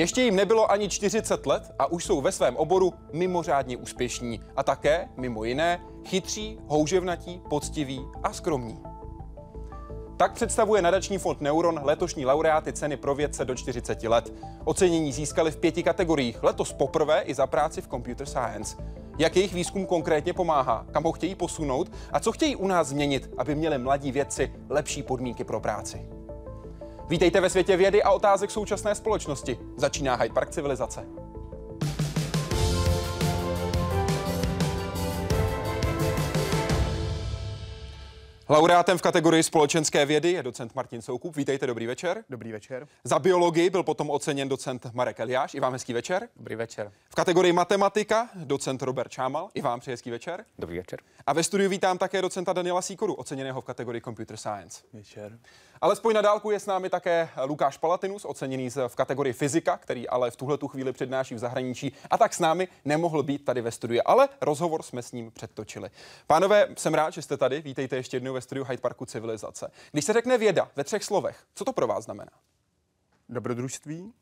Ještě jim nebylo ani 40 let a už jsou ve svém oboru mimořádně úspěšní a také, mimo jiné, chytří, houževnatí, poctiví a skromní. Tak představuje nadační fond Neuron letošní laureáty ceny pro vědce do 40 let. Ocenění získali v pěti kategoriích, letos poprvé i za práci v computer science. Jak jejich výzkum konkrétně pomáhá, kam ho chtějí posunout a co chtějí u nás změnit, aby měli mladí vědci lepší podmínky pro práci. Vítejte ve světě vědy a otázek současné společnosti. Začíná Hyde Park civilizace. Laureátem v kategorii společenské vědy je docent Martin Soukup. Vítejte, dobrý večer. Dobrý večer. Za biologii byl potom oceněn docent Marek Eliáš. I vám hezký večer. Dobrý večer. V kategorii matematika docent Robert Čámal. I vám přeji hezký večer. Dobrý večer. A ve studiu vítám také docenta Daniela Sýkoru, oceněného v kategorii Computer Science. Večer. Alespoň na dálku je s námi také Lukáš Palatinus, oceněný v kategorii fyzika, který ale v tuhle tu chvíli přednáší v zahraničí a tak s námi nemohl být tady ve studiu, ale rozhovor jsme s ním předtočili. Pánové, jsem rád, že jste tady. Vítejte ještě jednou ve studiu Hyde Parku civilizace. Když se řekne věda ve třech slovech, co to pro vás znamená? Dobrodružství,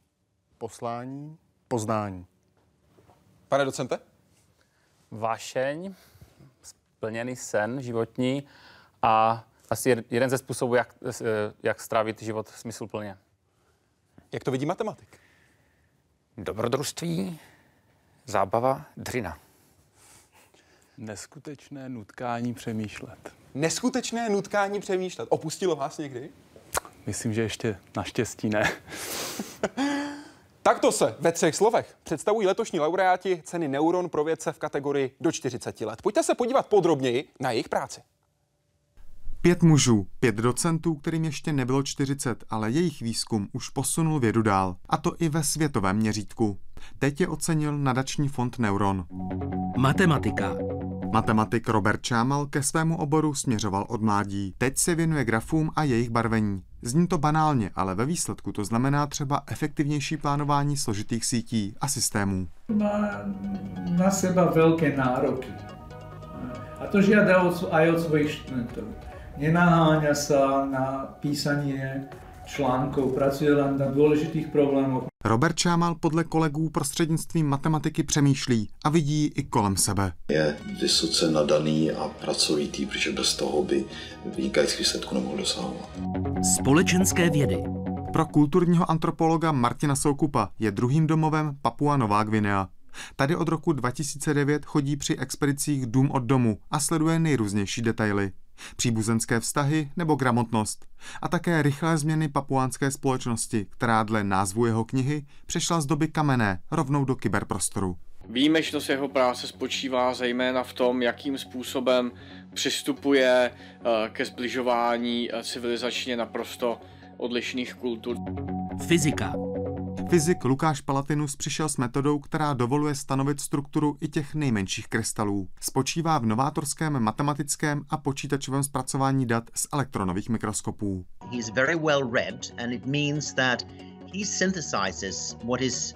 poslání, poznání. Pane docente? Vášeň, splněný sen životní a asi jeden ze způsobů, jak, jak strávit život smysluplně. Jak to vidí matematik? Dobrodružství, zábava, dřina. Neskutečné nutkání přemýšlet. Neskutečné nutkání přemýšlet. Opustilo vás někdy? Myslím, že ještě naštěstí ne. Takto se ve třech slovech představují letošní laureáti ceny Neuron pro vědce v kategorii do 40 let. Pojďte se podívat podrobněji na jejich práci. Pět mužů, pět docentů, kterým ještě nebylo 40, ale jejich výzkum už posunul vědu dál. A to i ve světovém měřítku. Teď je ocenil nadační fond Neuron. Matematika. Matematik Robert Čámal ke svému oboru směřoval od mládí. Teď se věnuje grafům a jejich barvení. Zní to banálně, ale ve výsledku to znamená třeba efektivnější plánování složitých sítí a systémů. Má na seba velké nároky. A to žiada aj od svojich študentov. Nenaháňa sa na písanie článkov, pracuje len na dôležitých problémoch. Robert Čámal podle kolegů prostřednictvím matematiky přemýšlí a vidí i kolem sebe. Je vysoce nadaný a pracovitý, protože bez toho by vynikající výsledku nemohl dosahovat. Společenské vědy. Pro kulturního antropologa Martina Soukupa je druhým domovem Papua Nová Gvinea. Tady od roku 2009 chodí při expedicích dům od domu a sleduje nejrůznější detaily příbuzenské vztahy nebo gramotnost a také rychlé změny papuánské společnosti, která dle názvu jeho knihy přešla z doby kamenné rovnou do kyberprostoru. Výjimečnost jeho práce spočívá zejména v tom, jakým způsobem přistupuje eh, ke zbližování eh, civilizačně naprosto odlišných kultur. Fyzika. Fyzik Lukáš Palatinus přišel s metodou, která dovoluje stanovit strukturu i těch nejmenších krystalů. Spočívá v novátorském matematickém a počítačovém zpracování dat z elektronových mikroskopů. He's very well read and it means that he synthesizes what is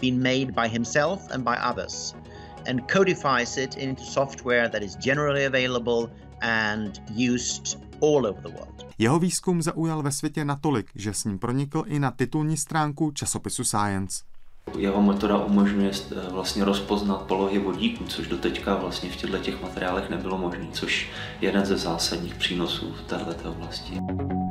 been made by himself and by others and codifies it into software that is generally available and used all over the world. Jeho výzkum zaujal ve světě natolik, že s ním pronikl i na titulní stránku časopisu Science. Jeho metoda umožňuje eh, vlastně rozpoznat polohy vodíků, což doteďka vlastně v těchto těch materiálech nebylo možné, což je jeden ze zásadních přínosů v této oblasti.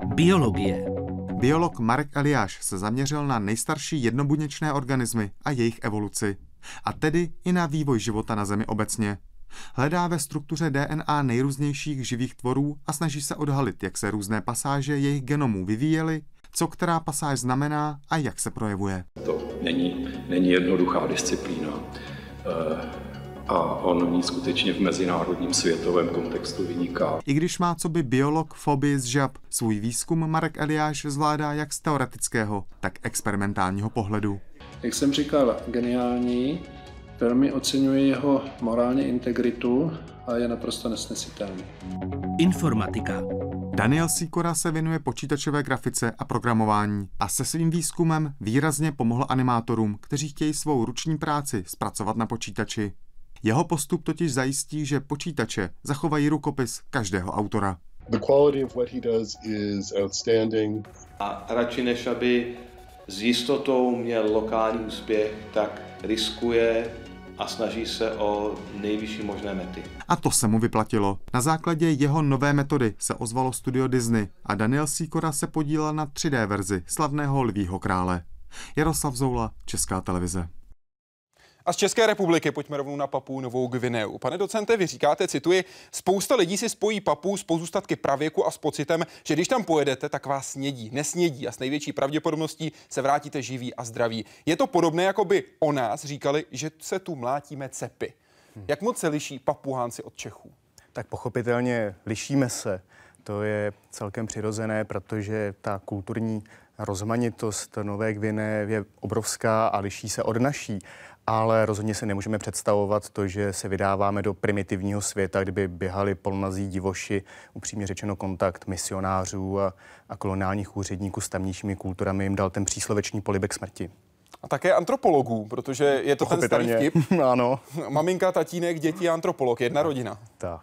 Biologie. Biolog Marek Eliáš se zaměřil na nejstarší jednobuněčné organismy a jejich evoluci. A tedy i na vývoj života na Zemi obecně. Hledá ve struktuře DNA nejrůznějších živých tvorů a snaží se odhalit, jak se různé pasáže jejich genomů vyvíjely, co která pasáž znamená a jak se projevuje. To není, není jednoduchá disciplína. E, a on v ní skutečně v mezinárodním světovém kontextu vyniká. I když má co by biolog fobii z žab, svůj výzkum Marek Eliáš zvládá jak z teoretického, tak experimentálního pohledu. Jak jsem říkal, geniální, Velmi oceňuji jeho morální integritu a je naprosto nesnesitelný. Informatika. Daniel Sikora se věnuje počítačové grafice a programování a se svým výzkumem výrazně pomohl animátorům, kteří chtějí svou ruční práci zpracovat na počítači. Jeho postup totiž zajistí, že počítače zachovají rukopis každého autora. The quality of what he does is outstanding. A radši než aby s jistotou měl lokální úspěch, tak riskuje a snaží se o nejvyšší možné mety. A to se mu vyplatilo. Na základě jeho nové metody se ozvalo studio Disney a Daniel Sikora se podílel na 3D verzi slavného Lvího krále. Jaroslav Zoula, Česká televize. A z České republiky pojďme rovnou na Papu Novou Gvineu. Pane docente, vy říkáte, cituji, spousta lidí si spojí Papu s pozůstatky pravěku a s pocitem, že když tam pojedete, tak vás snědí, nesnědí a s největší pravděpodobností se vrátíte živí a zdraví. Je to podobné, jako by o nás říkali, že se tu mlátíme cepy. Jak moc se liší Papuhánci od Čechů? Tak pochopitelně lišíme se. To je celkem přirozené, protože ta kulturní rozmanitost Nové Gvine je obrovská a liší se od naší ale rozhodně si nemůžeme představovat to, že se vydáváme do primitivního světa, kdyby běhali polnazí divoši, upřímně řečeno kontakt misionářů a, a koloniálních úředníků s tamnějšími kulturami jim dal ten přísloveční polibek smrti. A také antropologů, protože je to ten starý vtip. ano. Maminka, tatínek, děti, antropolog, jedna rodina. Tak.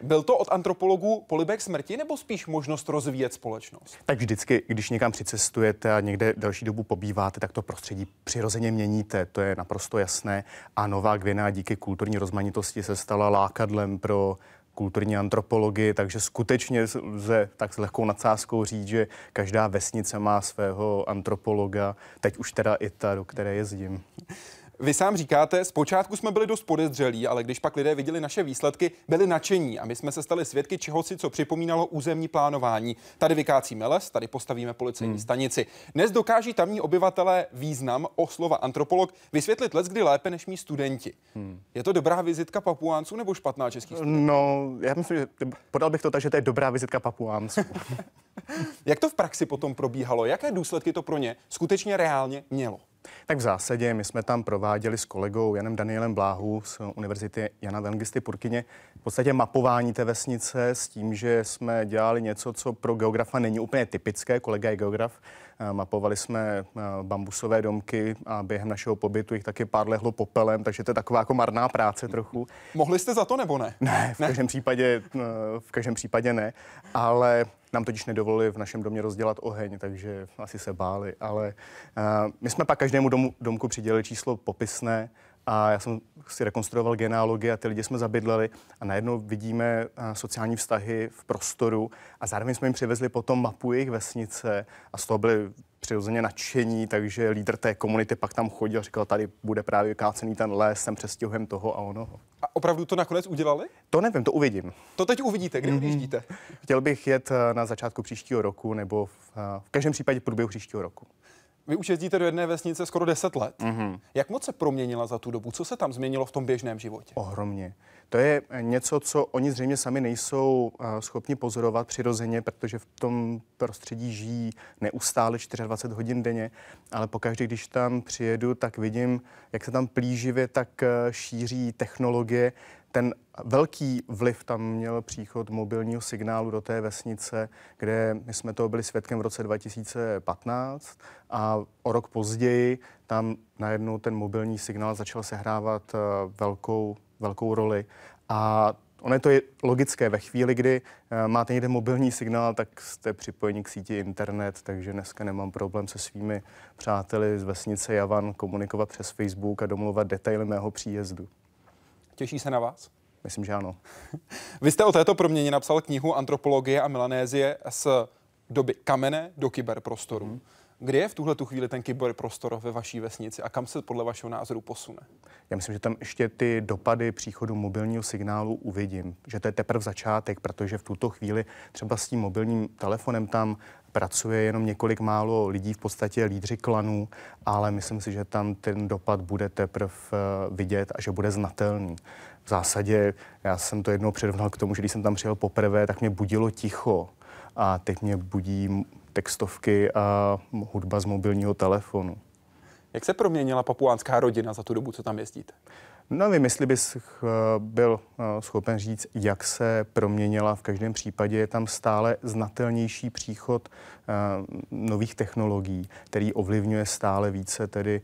Byl to od antropologů polibek smrti nebo spíš možnost rozvíjet společnost? Tak vždycky, když někam přicestujete a někde další dobu pobýváte, tak to prostředí přirozeně měníte, to je naprosto jasné. A Nová Gvina díky kulturní rozmanitosti se stala lákadlem pro kulturní antropologii, takže skutečně lze tak s lehkou nadsázkou říct, že každá vesnice má svého antropologa, teď už teda i ta, do které jezdím. Vy sám říkáte, zpočátku jsme byli dost podezřelí, ale když pak lidé viděli naše výsledky, byli nadšení a my jsme se stali svědky čehosi, co připomínalo územní plánování. Tady vykácíme les, tady postavíme policejní hmm. stanici. Dnes dokáží tamní obyvatelé význam o slova antropolog vysvětlit let kdy lépe než mý studenti. Hmm. Je to dobrá vizitka papuánců nebo špatná českých studentů? No, já myslím, že podal bych to tak, že to je dobrá vizitka papuánců. Jak to v praxi potom probíhalo? Jaké důsledky to pro ně skutečně reálně mělo? Tak v zásadě my jsme tam prováděli s kolegou Janem Danielem Bláhu z Univerzity Jana Vengisty Purkyně v podstatě mapování té vesnice s tím, že jsme dělali něco, co pro geografa není úplně typické. Kolega je geograf. Eh, mapovali jsme eh, bambusové domky a během našeho pobytu jich taky pár lehlo popelem, takže to je taková jako marná práce trochu. Mohli jste za to nebo ne? Ne, v každém, ne. Případě, eh, v každém případě ne, ale nám totiž nedovolili v našem domě rozdělat oheň, takže asi se báli. Ale uh, my jsme pak každému domu, domku přidělili číslo popisné a já jsem si rekonstruoval genealogii a ty lidi jsme zabydleli a najednou vidíme uh, sociální vztahy v prostoru a zároveň jsme jim přivezli potom mapu jejich vesnice a z toho byli přirozeně nadšení, takže lídr té komunity pak tam chodil a říkal, tady bude právě vykácený ten les, jsem přestěhujem toho a onoho. A opravdu to nakonec udělali? To nevím, to uvidím. To teď uvidíte, kdy mm-hmm. Chtěl bych jet eh, na začátku příštího roku nebo v, eh, v každém případě v průběhu příštího roku. Vy už jezdíte do jedné vesnice skoro 10 let. Mm-hmm. Jak moc se proměnila za tu dobu? Co se tam změnilo v tom běžném životě? Ohromně. To je něco, co oni zřejmě sami nejsou eh, schopni pozorovat přirozeně, protože v tom prostředí žijí neustále 24 hodin denně, ale pokaždé, když tam přijedu, tak vidím, jak se tam plíživě tak eh, šíří technologie. Ten velký vliv tam měl příchod mobilního signálu do té vesnice, kde my jsme toho byli svědkem v roce 2015 a o rok později tam najednou ten mobilní signál začal sehrávat eh, velkou velkou roli. A Ono je to je logické. Ve chvíli, kdy uh, máte někde mobilní signál, tak jste připojeni k síti internet, takže dneska nemám problém se svými přáteli z vesnice Javan komunikovat přes Facebook a domluvat detaily mého příjezdu. Těší se na vás? Myslím, že ano. Vy jste o této proměně napsal knihu Antropologie a Melanézie z doby kamene do kyberprostoru. Hmm. Kde je v tuhle tu chvíli ten kyberprostor ve vaší vesnici a kam se podle vašeho názoru posune? Já myslím, že tam ještě ty dopady příchodu mobilního signálu uvidím, že to je teprve začátek, protože v tuto chvíli třeba s tím mobilním telefonem tam pracuje jenom několik málo lidí, v podstatě lídři klanů, ale myslím si, že tam ten dopad bude teprve eh, vidět a že bude znatelný. V zásadě já jsem to jednou přirovnal k tomu, že když jsem tam přijel poprvé, tak mě budilo ticho a teď mě budí textovky a hudba z mobilního telefonu. Jak se proměnila papuánská rodina za tu dobu, co tam jezdíte? No nevím, jestli bys eh, byl eh, schopen říct, jak se proměnila. V každém případě je tam stále znatelnější příchod eh, nových technologií, který ovlivňuje stále více tedy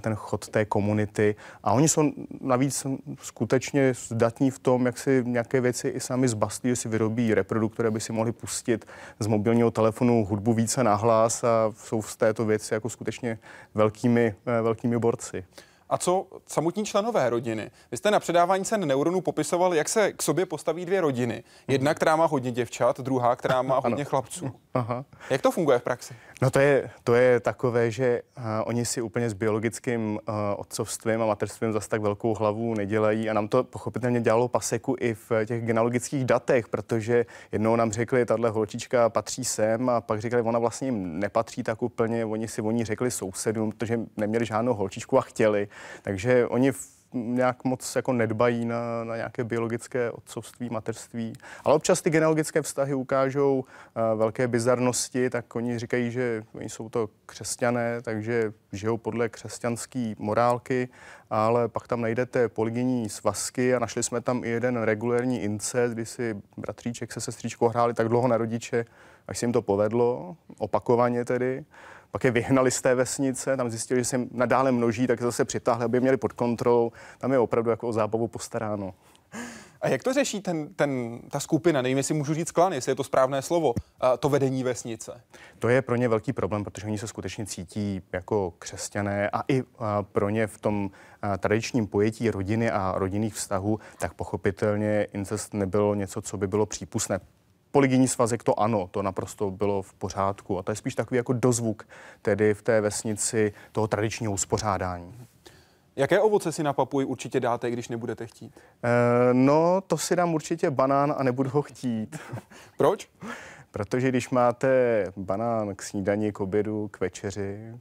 ten chod té komunity. A oni jsou navíc skutečně zdatní v tom, jak si nějaké věci i sami zbastlí, že si vyrobí reproduktor, aby si mohli pustit z mobilního telefonu hudbu více nahlas a jsou z této věci jako skutečně velkými, velkými borci. A co samotní členové rodiny? Vy jste na předávání cen neuronů popisoval, jak se k sobě postaví dvě rodiny. Jedna, která má hodně děvčat, druhá, která má hodně chlapců. Aha. Jak to funguje v praxi? No to je, to je takové, že uh, oni si úplně s biologickým uh, otcovstvím a mateřstvím zase tak velkou hlavu nedělají a nám to pochopitelně dělalo paseku i v těch genealogických datech, protože jednou nám řekli, tahle holčička patří sem a pak řekli, ona vlastně jim nepatří tak úplně, oni si o ní řekli sousedům, protože neměli žádnou holčičku a chtěli. Takže oni nějak moc jako nedbají na, na nějaké biologické otcovství, mateřství. Ale občas ty genealogické vztahy ukážou uh, velké bizarnosti, tak oni říkají, že oni jsou to křesťané, takže žijou podle křesťanské morálky, ale pak tam najdete polygenní svazky a našli jsme tam i jeden regulérní incest, kdy si bratříček se sestříčkou hráli tak dlouho na rodiče, až se jim to povedlo, opakovaně tedy pak je vyhnali z té vesnice, tam zjistili, že se nadále množí, tak zase přitáhli, aby je měli pod kontrolou. Tam je opravdu jako o zábavu postaráno. A jak to řeší ten, ten, ta skupina, nevím, jestli můžu říct klan, jestli je to správné slovo, to vedení vesnice? To je pro ně velký problém, protože oni se skutečně cítí jako křesťané a i pro ně v tom tradičním pojetí rodiny a rodinných vztahů, tak pochopitelně incest nebylo něco, co by bylo přípustné polygenní svazek to ano, to naprosto bylo v pořádku. A to je spíš takový jako dozvuk tedy v té vesnici toho tradičního uspořádání. Jaké ovoce si na papuji určitě dáte, když nebudete chtít? E, no, to si dám určitě banán a nebudu ho chtít. Proč? Protože když máte banán k snídani, k obědu, k večeři,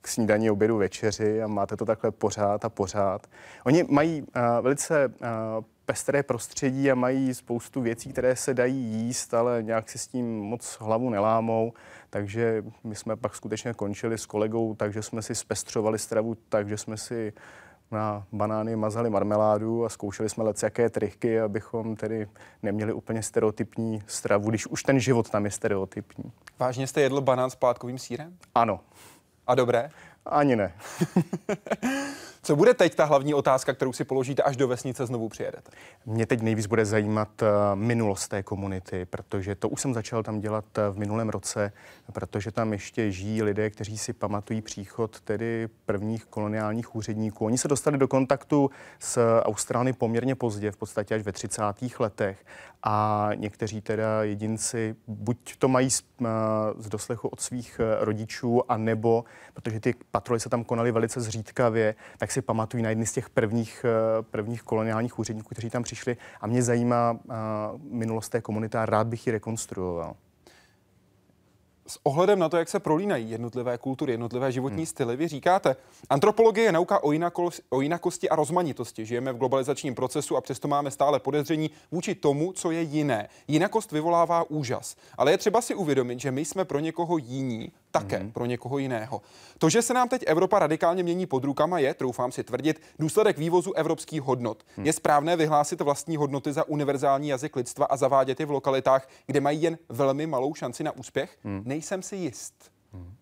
k snídani, obědu, večeři a máte to takhle pořád a pořád. Oni mají uh, velice uh, pestré prostředí a mají spoustu věcí, které se dají jíst, ale nějak si s tím moc hlavu nelámou. Takže my jsme pak skutečně končili s kolegou, takže jsme si zpestřovali stravu, takže jsme si na banány mazali marmeládu a zkoušeli jsme lec jaké triky, abychom tedy neměli úplně stereotypní stravu, když už ten život tam je stereotypní. Vážně jste jedl banán s plátkovým sírem? Ano. A dobré? Ani ne. Co bude teď ta hlavní otázka, kterou si položíte, až do vesnice znovu přijedete? Mě teď nejvíc bude zajímat uh, minulost té komunity, protože to už jsem začal tam dělat uh, v minulém roce, protože tam ještě žijí lidé, kteří si pamatují příchod tedy prvních koloniálních úředníků. Oni se dostali do kontaktu s Austrálií poměrně pozdě, v podstatě až ve 30. letech a někteří teda jedinci buď to mají z, uh, z doslechu od svých rodičů, a nebo, protože ty patroly se tam konaly velice zřídkavě, tak tak si pamatují na jedny z těch prvních, eh, prvních koloniálních úředníků, kteří tam přišli. A mě zajímá eh, minulost té komunity a rád bych ji rekonstruoval s ohledem na to, jak se prolínají jednotlivé kultury, jednotlivé životní hmm. styly, vy říkáte, antropologie je nauka o, jinako, o jinakosti a rozmanitosti. Žijeme v globalizačním procesu a přesto máme stále podezření vůči tomu, co je jiné. Jinakost vyvolává úžas, ale je třeba si uvědomit, že my jsme pro někoho jiní, také hmm. pro někoho jiného. To, že se nám teď Evropa radikálně mění pod rukama, je, troufám si tvrdit, důsledek vývozu evropských hodnot. Hmm. Je správné vyhlásit vlastní hodnoty za univerzální jazyk lidstva a zavádět je v lokalitách, kde mají jen velmi malou šanci na úspěch? Hmm nejsem si jist. Hmm.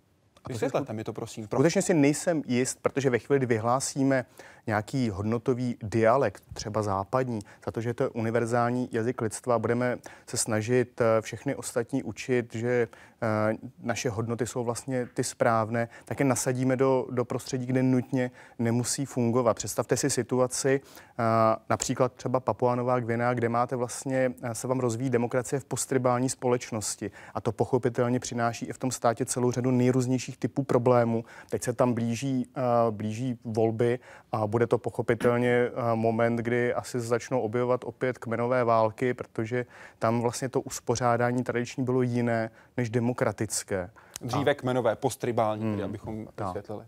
Vysvětlete mi to, prosím. Proč? Skutečně si nejsem jist, protože ve chvíli, kdy vyhlásíme nějaký hodnotový dialekt, třeba západní, za to, že to je univerzální jazyk lidstva, budeme se snažit eh, všechny ostatní učit, že eh, naše hodnoty jsou vlastně ty správné, tak je nasadíme do, do prostředí, kde nutně nemusí fungovat. Představte si situaci, eh, například třeba Papua Nová Gvinea, kde máte vlastně, se vám rozvíjí demokracie v postribální společnosti a to pochopitelně přináší i v tom státě celou řadu nejrůznějších typů problémů. Teď se tam blíží, blíží volby a bude to pochopitelně eh, moment, kdy asi začnou objevovat opět kmenové války, protože tam vlastně to uspořádání tradiční bylo jiné než demokratické. Dříve a... kmenové, postribální, hmm, abychom vysvětlili.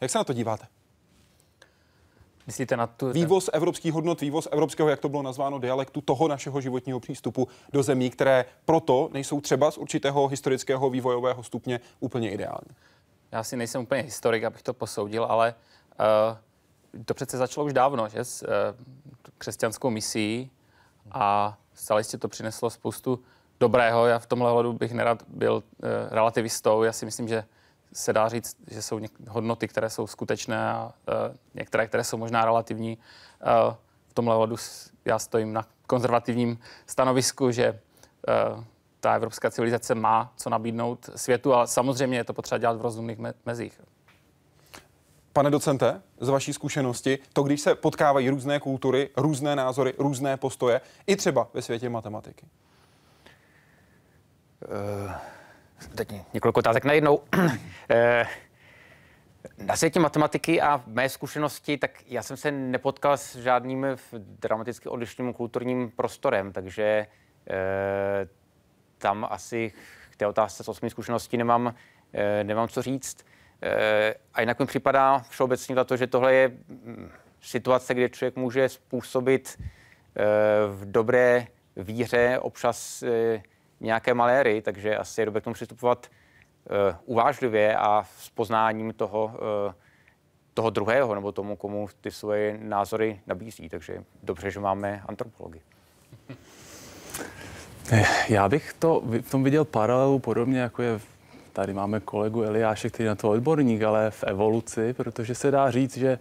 Jak se na to díváte? Myslíte na tu... Vývoz evropských hodnot, vývoz evropského, jak to bylo nazváno, dialektu toho našeho životního přístupu do zemí, které proto nejsou třeba z určitého historického vývojového stupně úplně ideální. Já si nejsem úplně historik, abych to posoudil, ale uh, to přece začalo už dávno, že? S křesťanskou misí a stále jistě to přineslo spoustu dobrého. Já v tomhle hledu bych nerad byl relativistou. Já si myslím, že se dá říct, že jsou hodnoty, které jsou skutečné a některé, které jsou možná relativní. V tomhle hledu já stojím na konzervativním stanovisku, že ta evropská civilizace má co nabídnout světu, ale samozřejmě je to potřeba dělat v rozumných me- mezích. Pane docente, z vaší zkušenosti, to, když se potkávají různé kultury, různé názory, různé postoje, i třeba ve světě matematiky? Uh, teď několik otázek najednou. uh, na světě matematiky a v mé zkušenosti, tak já jsem se nepotkal s žádným dramaticky odlišným kulturním prostorem, takže uh, tam asi k té otázce z osmi zkušeností nemám, eh, nemám co říct. Eh, a jinak mi připadá všeobecně za to, že tohle je mm, situace, kde člověk může způsobit eh, v dobré víře občas nějaké maléry, takže asi je dobré k tomu přistupovat uvážlivě a s poznáním toho, toho druhého nebo tomu, komu ty svoje názory nabízí. Takže dobře, že máme antropologii. Já bych to v tom viděl paralelu podobně, jako je tady máme kolegu Eliáše, který je na to odborník, ale v evoluci, protože se dá říct, že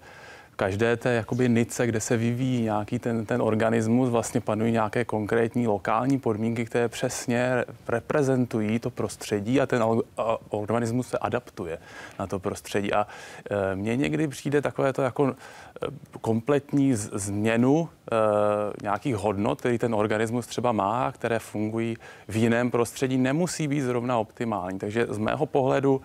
každé té jakoby nice, kde se vyvíjí nějaký ten, ten organismus, vlastně panují nějaké konkrétní lokální podmínky, které přesně reprezentují to prostředí a ten organismus se adaptuje na to prostředí. A e, mně někdy přijde takové to jako e, kompletní změnu e, nějakých hodnot, který ten organismus třeba má, které fungují v jiném prostředí, nemusí být zrovna optimální. Takže z mého pohledu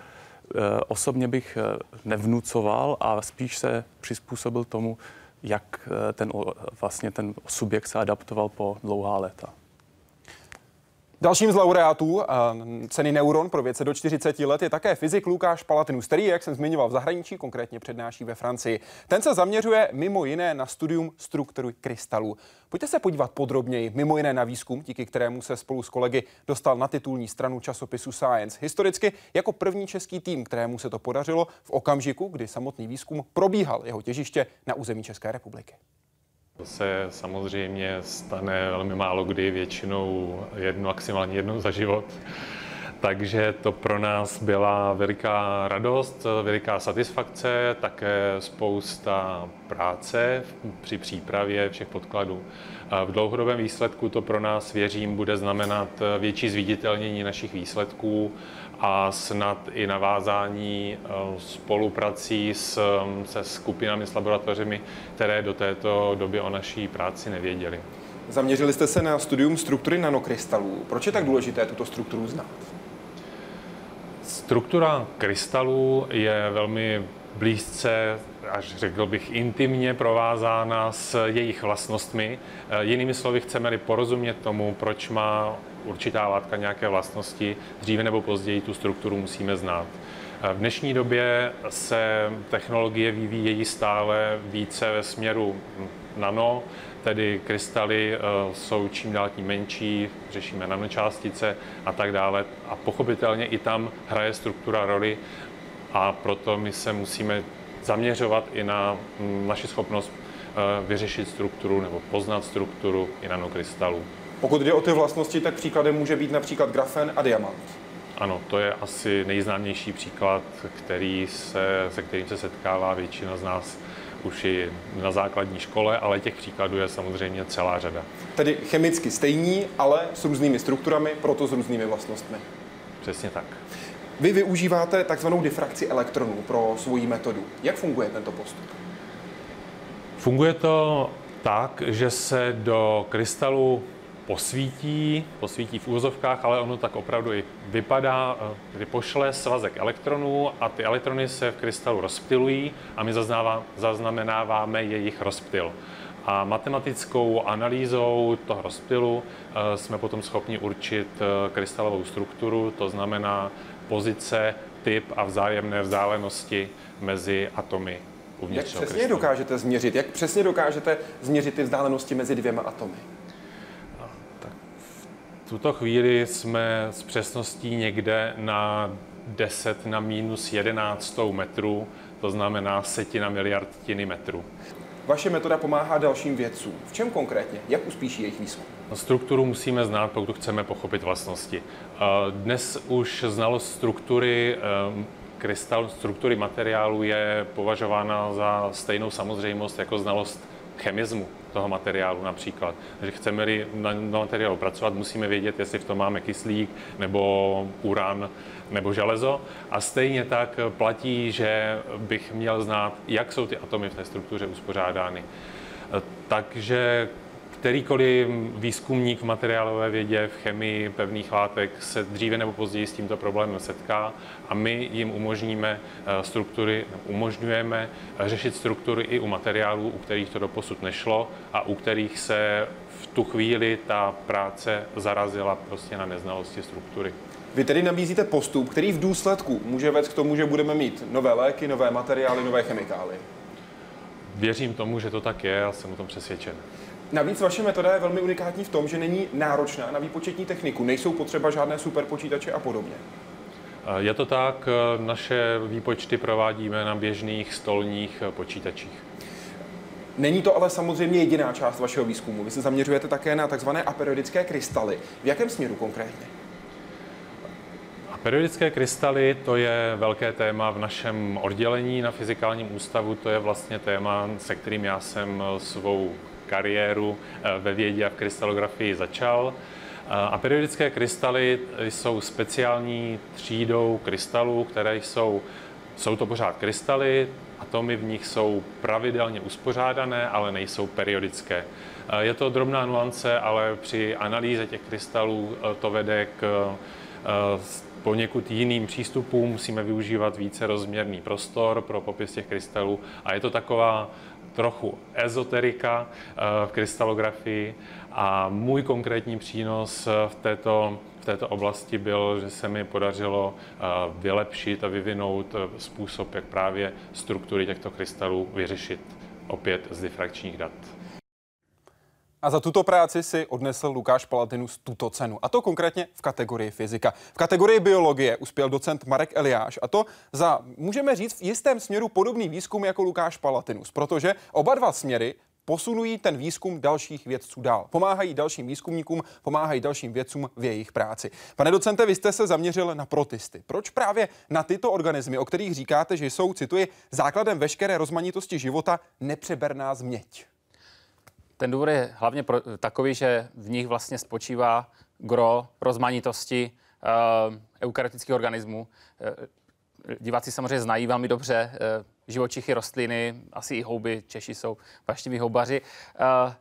osobně bych eh, nevnucoval a spíš se přizpůsobil tomu, jak eh, ten, vlastně ten subjekt se adaptoval po dlouhá léta. Dalším z laureátů ceny Neuron pro věce do 40 let je také fyzik Lukáš Palatinus, který, jak jsem zmiňoval, v zahraničí, konkrétně přednáší ve Francii. Ten se zaměřuje mimo jiné na studium struktury krystalů. Pojďte se podívat podrobněji, mimo jiné na výzkum, díky kterému se spolu s kolegy dostal na titulní stranu časopisu Science. Historicky jako první český tým, kterému se to podařilo v okamžiku, kdy samotný výzkum probíhal jeho těžiště na území České republiky. To se samozřejmě stane velmi málo kdy, většinou jednu, maximálně jednou za život. Takže to pro nás byla veliká radost, veliká satisfakce, také spousta práce při přípravě všech podkladů. V dlouhodobém výsledku to pro nás, věřím, bude znamenat větší zviditelnění našich výsledků a snad i navázání eh, spoluprací s, se skupinami, s laboratořemi, které do této doby o naší práci nevěděli. Zaměřili jste se na studium struktury nanokrystalů. Proč je tak důležité tuto strukturu znát? Struktura krystalů je velmi blízce, až řekl bych, intimně provázána s jejich vlastnostmi. Eh, jinými slovy, chceme-li porozumět tomu, proč má určitá látka nějaké vlastnosti, dříve nebo později tu strukturu musíme znát. Eh, v dnešní době se technologie vyvíjejí stále více ve směru nano, tedy krystaly eh, jsou čím dál tím menší, řešíme nanočástice a tak dále. A pochopitelně i tam hraje struktura roli a proto my se musíme zaměřovat i na mm, naši schopnost eh, vyřešit strukturu nebo poznat strukturu i nanokrystalů. Pokud jde o ty vlastnosti, tak příkladem může být například grafen a diamant. Ano, to je asi nejznámější příklad, který se, se kterým se setkává většina z nás už i na základní škole, ale těch příkladů je samozřejmě celá řada. Tedy chemicky stejní, ale s různými strukturami, proto s různými vlastnostmi. Přesně tak. Vy využíváte takzvanou difrakci elektronů pro svoji metodu. Jak funguje tento postup? Funguje to tak, že se do krystalu posvítí, posvítí v úvozovkách, ale ono tak opravdu i vypadá, eh, kdy pošle svazek elektronů a ty elektrony se v krystalu rozptilují a my zaznamenáváme jejich rozptyl. A matematickou analýzou toho rozptylu eh, jsme potom schopni určit eh, krystalovou strukturu, to znamená pozice, typ a vzájemné vzdálenosti mezi atomy Jak přesně krystalu. dokážete změřit? Jak přesně dokážete změřit ty vzdálenosti mezi dvěma atomy? V tuto chvíli jsme s přesností někde na 10 na minus 11 metrů, to znamená setina miliardtiny metru. Vaše metoda pomáhá dalším vědcům. V čem konkrétně? Jak uspíší jejich výzkum? Strukturu musíme znát, pokud chceme pochopit vlastnosti. Dnes už znalost struktury krystal, struktury materiálu je považována za stejnou samozřejmost jako znalost chemismu toho materiálu například. Takže chceme-li na, na materiálu pracovat, musíme vědět, jestli v tom máme kyslík nebo uran nebo železo. A stejně tak platí, že bych měl znát, jak jsou ty atomy v té struktuře uspořádány. Takže kterýkoliv výzkumník v materiálové vědě, v chemii pevných látek se dříve nebo později s tímto problémem setká a my jim umožníme eh, struktury, umožňujeme řešit struktury i u materiálů, u kterých to doposud nešlo a u kterých se v tu chvíli ta práce zarazila prostě na neznalosti struktury. Vy tedy nabízíte postup, který v důsledku může vést k tomu, že budeme mít nové léky, nové materiály, nové chemikálie. Věřím tomu, že to tak je a jsem o tom přesvědčen. Navíc vaše metoda je velmi unikátní v tom, že není náročná na výpočetní techniku, nejsou potřeba žádné superpočítače a podobně. Je to tak, naše výpočty provádíme na běžných stolních počítačích. Není to ale samozřejmě jediná část vašeho výzkumu. Vy se zaměřujete také na tzv. aperiodické krystaly. V jakém směru konkrétně? Periodické krystaly, to je velké téma v našem oddělení na fyzikálním ústavu. To je vlastně téma, se kterým já jsem svou kariéru eh, ve vědě a v krystalografii začal. Eh, a periodické krystaly jsou speciální třídou krystalů, které jsou, jsou to pořád krystaly, atomy v nich jsou pravidelně uspořádané, ale nejsou periodické. Eh, je to drobná nuance, ale při analýze těch krystalů to vede k poněkud jiným přístupům. Musíme využívat více rozměrný prostor pro popis těch krystalů a je to taková trochu ezoterika eh, v krystalografii a můj konkrétní přínos v této, v této oblasti byl, že se mi podařilo eh, vylepšit a vyvinout eh, způsob, jak právě struktury těchto krystalů vyřešit opět z difrakčních dat. A za tuto práci si odnesl Lukáš Palatinus tuto cenu. A to konkrétně v kategorii fyzika. V kategorii biologie uspěl docent Marek Eliáš. A to za, můžeme říct, v jistém směru podobný výzkum jako Lukáš Palatinus. Protože oba dva směry posunují ten výzkum dalších vědců dál. Pomáhají dalším výzkumníkům, pomáhají dalším vědcům v jejich práci. Pane docente, vy jste se zaměřil na protisty. Proč právě na tyto organismy, o kterých říkáte, že jsou, cituji, základem veškeré rozmanitosti života, nepřeberná změť? Ten důvod je hlavně pro, takový, že v nich vlastně spočívá gro rozmanitosti uh, eukaryotických organismů. Uh, diváci samozřejmě znají velmi dobře uh, živočichy, rostliny, asi i houby, Češi jsou vaštiví houbaři, uh,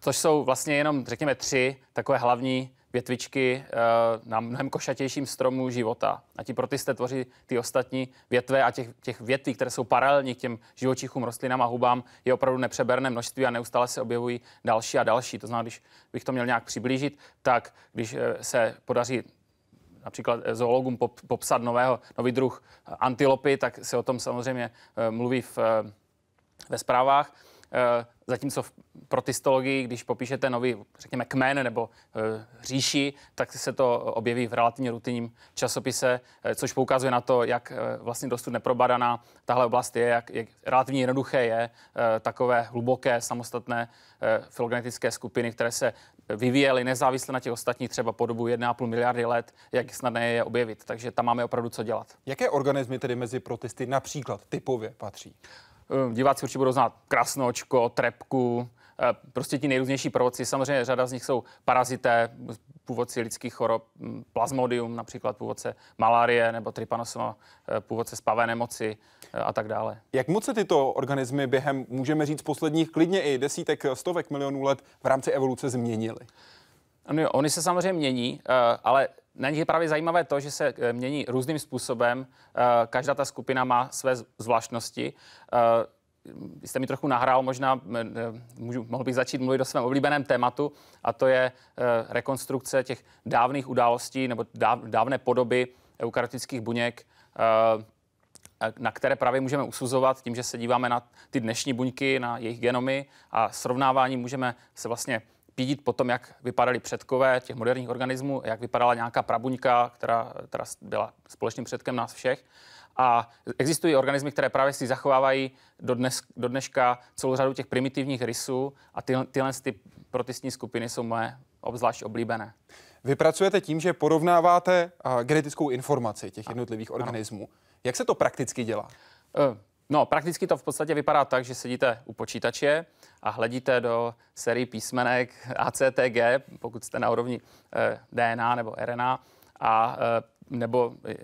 což jsou vlastně jenom, řekněme, tři takové hlavní větvičky eh, na mnohem košatějším stromu života. A ti protisté tvoří ty ostatní větve a těch, těch větví, které jsou paralelní k těm živočichům, rostlinám a hubám, je opravdu nepřeberné množství a neustále se objevují další a další. To znamená, když bych to měl nějak přiblížit, tak když eh, se podaří například zoologům popsat nového, nový druh antilopy, tak se o tom samozřejmě eh, mluví v, ve zprávách. Eh, zatímco v protistologii, když popíšete nový, řekněme, kmen nebo e, říši, tak se to objeví v relativně rutinním časopise, e, což poukazuje na to, jak vlastně dosud neprobadaná tahle oblast je, jak, jak relativně jednoduché je takové hluboké samostatné filogenetické skupiny, které se vyvíjely nezávisle na těch ostatních třeba po dobu 1,5 miliardy let, jak snadné je objevit. Takže tam máme opravdu co dělat. Jaké organismy tedy mezi protisty například typově patří? Eh, diváci určitě budou znát krasnočko, trepku, eh, prostě ti nejrůznější prvoci. Samozřejmě řada z nich jsou parazité, původci lidských chorob, hm, plasmodium, například původce malárie nebo trypanosoma, eh, původce spavé nemoci a tak dále. Jak moc se tyto organismy během, můžeme říct, posledních klidně i desítek, stovek milionů let v rámci evoluce změnily? Oni se samozřejmě mění, ale na nich je právě zajímavé to, že se eh, mění různým způsobem. Eh, každá ta skupina má své zvláštnosti. Eh, jste mi trochu nahrál, možná můžu, mohl bych začít mluvit o svém oblíbeném tématu, a to je rekonstrukce těch dávných událostí nebo dáv, dávné podoby eukaryotických buněk, na které právě můžeme usuzovat tím, že se díváme na ty dnešní buňky, na jejich genomy a srovnávání můžeme se vlastně vidět potom, jak vypadali předkové těch moderních organismů, jak vypadala nějaká prabuňka, která, která byla společným předkem nás všech. A existují organismy, které právě si zachovávají do, dnes, do dneška celou řadu těch primitivních rysů a ty, tyhle ty protistní skupiny jsou moje obzvlášť oblíbené. Vy pracujete tím, že porovnáváte uh, genetickou informaci těch jednotlivých organismů. Jak se to prakticky dělá? Uh, No, prakticky to v podstatě vypadá tak, že sedíte u počítače a hledíte do sérii písmenek ACTG, pokud jste na úrovni eh, DNA nebo RNA, a eh, nebo eh,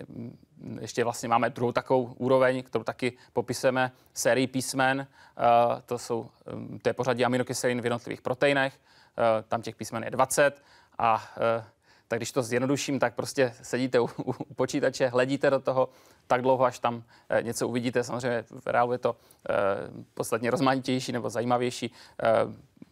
ještě vlastně máme druhou takovou úroveň, kterou taky popisujeme sérii písmen. Eh, to, jsou, eh, to je pořadí aminokyselin v jednotlivých proteinech. Eh, tam těch písmen je 20 a eh, tak když to zjednoduším, tak prostě sedíte u, u, u počítače, hledíte do toho tak dlouho, až tam e, něco uvidíte. Samozřejmě v reálu je to e, podstatně rozmanitější nebo zajímavější. E,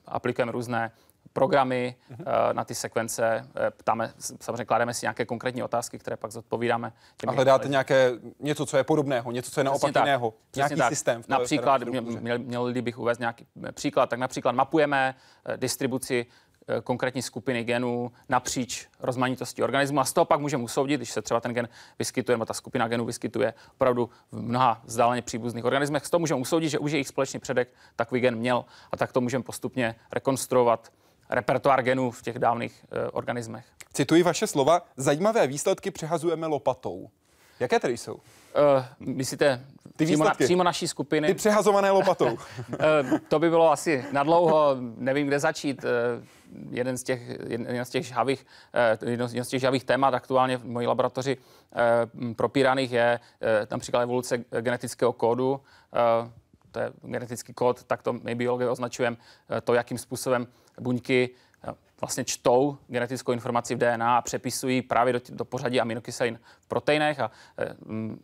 aplikujeme různé programy mm-hmm. na ty sekvence, ptáme, samozřejmě klademe si nějaké konkrétní otázky, které pak zodpovídáme. A hledáte nějaké něco, co je podobného, něco, co je naopak tak, jiného, nějaký tak. systém. V například, měl, měl bych uvést nějaký příklad, tak například mapujeme distribuci konkrétní skupiny genů napříč rozmanitostí organismu a z toho pak můžeme usoudit, když se třeba ten gen vyskytuje, nebo ta skupina genů vyskytuje opravdu v mnoha vzdáleně příbuzných organismech, z toho můžeme usoudit, že už jejich společný předek takový gen měl a tak to můžeme postupně rekonstruovat repertoár genů v těch dávných e, organismech. Cituji vaše slova, zajímavé výsledky přehazujeme lopatou. Jaké tedy jsou? Uh, myslíte ty přímo, na, přímo naší skupiny? Ty přehazované lopatou. uh, to by bylo asi nadlouho, nevím, kde začít. Uh, jeden z těch, jeden z těch žhavých, jedno z těch žhavých témat aktuálně v mojí laboratoři propíraných je například evoluce genetického kódu. To je genetický kód, tak to my biologové označujeme to, jakým způsobem buňky vlastně čtou genetickou informaci v DNA a přepisují právě do, do pořadí aminokyselin v proteinech a e,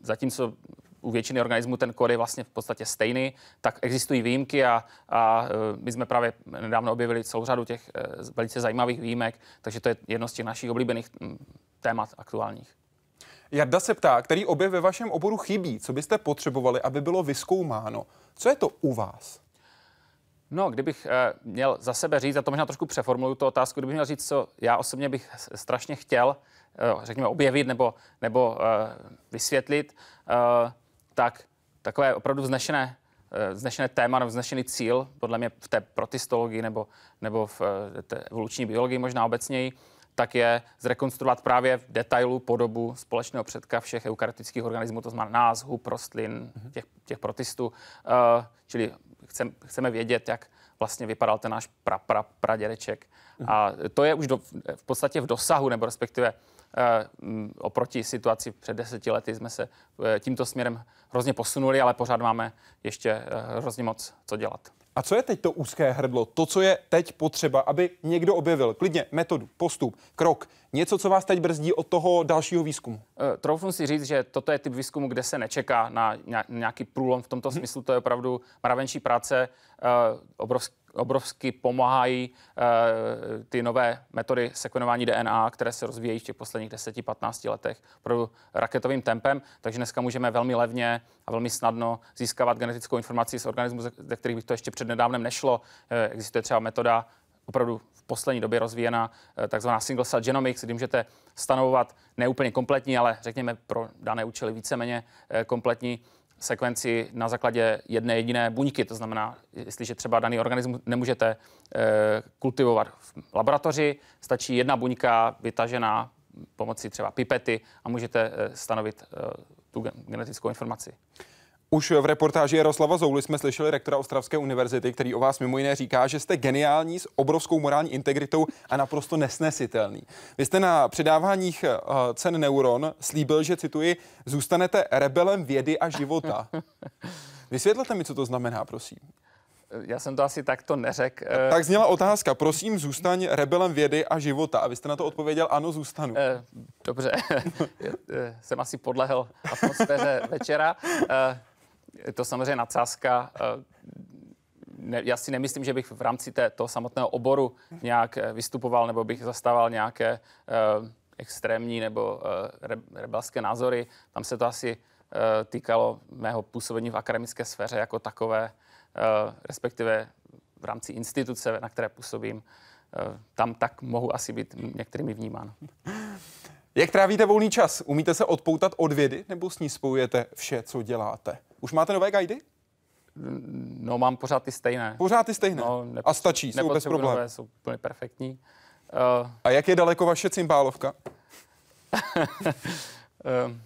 zatímco u většiny organismů ten kód je vlastně v podstatě stejný, tak existují výjimky a, a my jsme právě nedávno objevili celou řadu těch e, velice zajímavých výjimek, takže to je jedno z těch našich oblíbených témat aktuálních. Jarda se ptá, který objev ve vašem oboru chybí, co byste potřebovali, aby bylo vyskoumáno. Co je to u vás? No, kdybych eh, měl za sebe říct, a to možná trošku přeformuluju tu otázku, kdybych měl říct, co já osobně bych strašně chtěl, řekněme, objevit nebo, nebo vysvětlit, tak takové opravdu vznešené, eh, vznešené téma nebo vznešený cíl, podle mě v té protistologii nebo, nebo v eh, té evoluční biologii možná obecněji, tak je zrekonstruovat právě v detailu podobu společného předka všech eukaryotických organismů, to znamená nás, hub, rostlin, těch, těch protistů. Uh, čili chcem, chceme vědět, jak vlastně vypadal ten náš pra, pra, pradědeček. A to je už do, v podstatě v dosahu, nebo respektive oproti situaci před deseti lety jsme se uh, tímto směrem hrozně posunuli, ale pořád máme ještě uh, hrozně moc co dělat. A co je teď to úzké hrdlo? To, co je teď potřeba, aby někdo objevil? Klidně metodu, postup, krok, něco, co vás teď brzdí od toho dalšího výzkumu? Uh, troufnu si říct, že toto je typ výzkumu, kde se nečeká na nějaký průlom v tomto hmm. smyslu. To je opravdu mravenčí práce, obrovský obrovsky pomáhají uh, ty nové metody sekvenování DNA, které se rozvíjejí v těch posledních 10-15 letech opravdu raketovým tempem, takže dneska můžeme velmi levně a velmi snadno získávat genetickou informaci z organismů, ze kterých by to ještě před nedávnem nešlo. Uh, existuje třeba metoda opravdu v poslední době rozvíjená uh, takzvaná single cell genomics, kdy můžete stanovovat neúplně kompletní, ale řekněme pro dané účely víceméně kompletní sekvenci na základě jedné jediné buňky. To znamená, jestliže třeba daný organismus nemůžete e, kultivovat v laboratoři, stačí jedna buňka vytažená pomocí třeba pipety a můžete e, stanovit e, tu genetickou informaci. Už v reportáži Jaroslava Zouly jsme slyšeli rektora Ostravské univerzity, který o vás mimo jiné říká, že jste geniální s obrovskou morální integritou a naprosto nesnesitelný. Vy jste na předáváních eh, cen Neuron slíbil, že cituji, zůstanete rebelem vědy a života. Vysvětlete mi, co to znamená, prosím. Já jsem to asi takto neřekl. Tak zněla otázka. Prosím, zůstaň rebelem vědy a života. A vy jste na to odpověděl, ano, zůstanu. Eh, dobře. jsem asi podlehl atmosféře večera. Je to samozřejmě nadsázka. Eh, ne, já si nemyslím, že bych v rámci té, toho samotného oboru nějak eh, vystupoval nebo bych zastával nějaké uh, extrémní nebo uh, re, rebelské názory. Tam se to asi uh, týkalo mého působení v akademické sféře jako takové, uh, respektive v rámci instituce, na které působím. Uh, tam tak mohu asi být některými vnímán. Jak trávíte volný čas? Umíte se odpoutat od vědy nebo s ní spojujete vše, co děláte? Už máte nové guidy? No, mám pořád ty stejné. Pořád ty stejné? No, A stačí, jsou bez problémů. nové, Jsou úplně perfektní. Uh, A jak je daleko vaše cymbálovka? uh,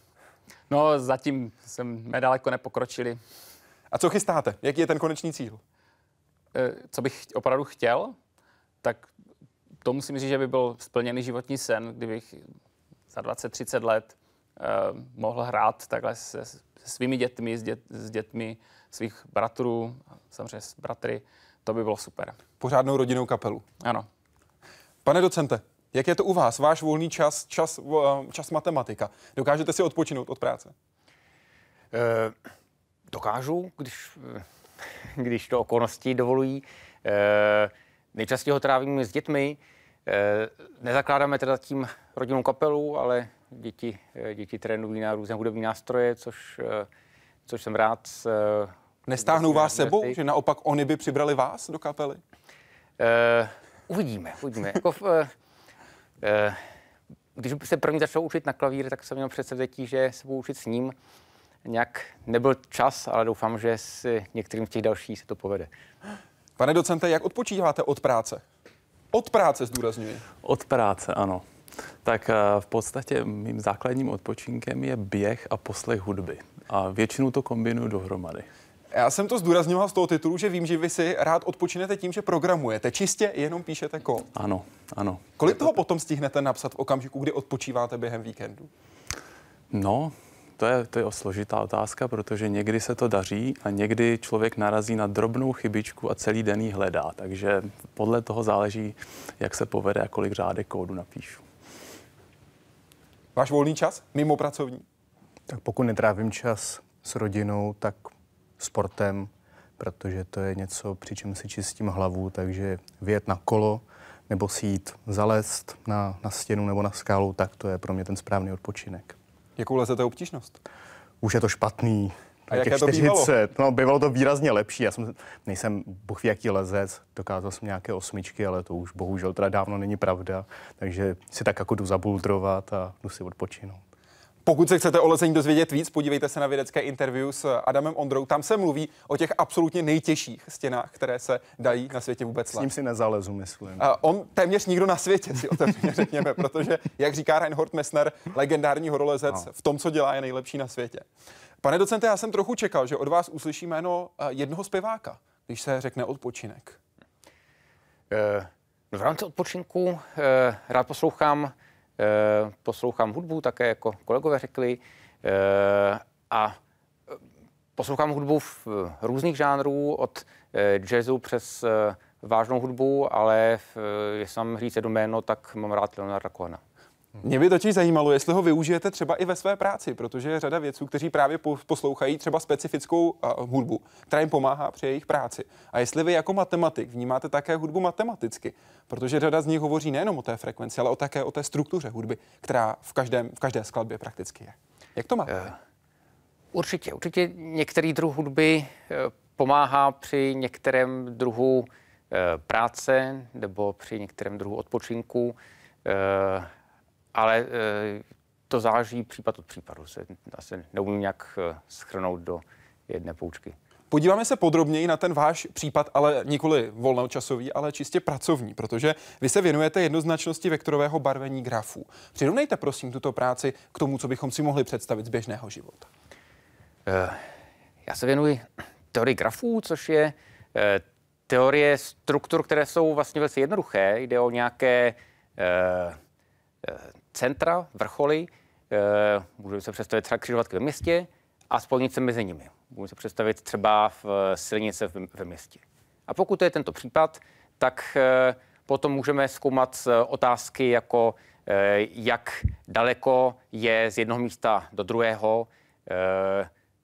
no, zatím jsme daleko nepokročili. A co chystáte? Jaký je ten konečný cíl? Eh, Co bych opravdu chtěl, tak to musím říct, že by byl splněný životní sen, kdybych za 20-30 let uh, mohl hrát takhle se, se svými dětmi, s, dět, s dětmi svých bratrů, samozřejmě s bratry. To by bylo super. Pořádnou rodinnou kapelu. Ano. Pane docente, jak je to u vás? Váš volný čas, čas, eh, čas matematika. Dokážete si odpočinout od práce? Eh, dokážu, když, eh, když to okolnosti dovolují. Eh, nejčastěji ho trávím s dětmi. Eh, nezakládáme teda tím rodinnou kapelu, ale děti, eh, děti trénují na různé hudební nástroje, což, eh, což jsem rád. eh, Nestáhnou vlastně vás sebou, že naopak oni by přibrali vás do kapely? Eh, uvidíme, uvidíme. Jako v, eh, eh, když se první začal učit na klavír, tak jsem měl předsevzetí, že se budu učit s ním. Nějak nebyl čas, ale doufám, že s některým z těch dalších se to povede. Pane docente, jak odpočíváte od práce? Od práce zdůrazňuji. Od práce, ano. Tak eh, v podstatě mým základním odpočinkem je běh a poslech hudby. A většinou to kombinuju dohromady. Já jsem to zdůrazňoval z toho titulu, že vím, že vy si rád odpočinete tím, že programujete. Čistě jenom píšete kód. Ano, ano. Kolik toho potom stihnete napsat v okamžiku, kdy odpočíváte během víkendu? No, to je, to je složitá otázka, protože někdy se to daří a někdy člověk narazí na drobnou chybičku a celý den ji hledá. Takže podle toho záleží, jak se povede a kolik řádek kódu napíšu. Váš volný čas, mimo pracovní? Tak pokud netrávím čas s rodinou, tak sportem, protože to je něco, při čem si čistím hlavu, takže vyjet na kolo nebo si jít zalézt na, na stěnu nebo na skálu, tak to je pro mě ten správný odpočinek. Jakou lezete obtížnost? Už je to špatný. A jaké těch to bývalo? 40. No, bývalo to výrazně lepší. Já jsem, nejsem ví jaký lezec, dokázal jsem nějaké osmičky, ale to už bohužel teda dávno není pravda. Takže si tak jako jdu zabuldrovat a jdu si odpočinout. Pokud se chcete o lezení dozvědět víc, podívejte se na vědecké interview s Adamem Ondrou. Tam se mluví o těch absolutně nejtěžších stěnách, které se dají na světě vůbec S ním si nezalezu, myslím. A on téměř nikdo na světě si otevřeně řekněme, protože, jak říká Reinhold Messner, legendární horolezec, No. v tom, co dělá, je nejlepší na světě. Pane docente, já jsem trochu čekal, že od vás uslyší jméno eh, jednoho zpěváka, když se řekne odpočinek. Eh, no v rámci odpočinku eh, rád poslouchám, poslouchám hudbu, také jako kolegové řekli, a poslouchám hudbu v různých žánrů, od jazzu přes vážnou hudbu, ale jestli mám říct jedno jméno, tak mám rád Leonarda Cohena. Mě by totiž zajímalo, jestli ho využijete třeba i ve své práci, protože je řada vědců, kteří právě po- poslouchají třeba specifickou uh, hudbu, která jim pomáhá při jejich práci. A jestli vy jako matematik vnímáte také hudbu matematicky, protože řada z nich hovoří nejenom o té frekvenci, ale o také o té struktuře hudby, která v, každém, v každé skladbě prakticky je. Jak to máte? Určitě, určitě některý druh hudby eh, pomáhá při některém druhu eh, práce nebo při některém druhu odpočinku, eh, ale eh, to záleží případ od případu. Se asi neumím nějak eh, schrnout do jedné poučky. Podíváme se podrobněji na ten váš případ, ale nikoli volnočasový, ale čistě pracovní, protože vy se věnujete jednoznačnosti vektorového barvení grafů. Přirovnejte prosím tuto práci k tomu, co bychom si mohli představit z běžného života. Eh, Já se věnuji teorii grafů, což je teorie struktur, které jsou vlastně velice jednoduché. Jde o nějaké centra, vrcholy, eh, můžeme se představit třeba křižovatky ve městě a spojnice mezi nimi. Můžeme se představit třeba v eh, silnice ve městě. A pokud to je tento případ, tak eh, potom můžeme zkoumat otázky jako jak daleko je z jednoho místa do druhého,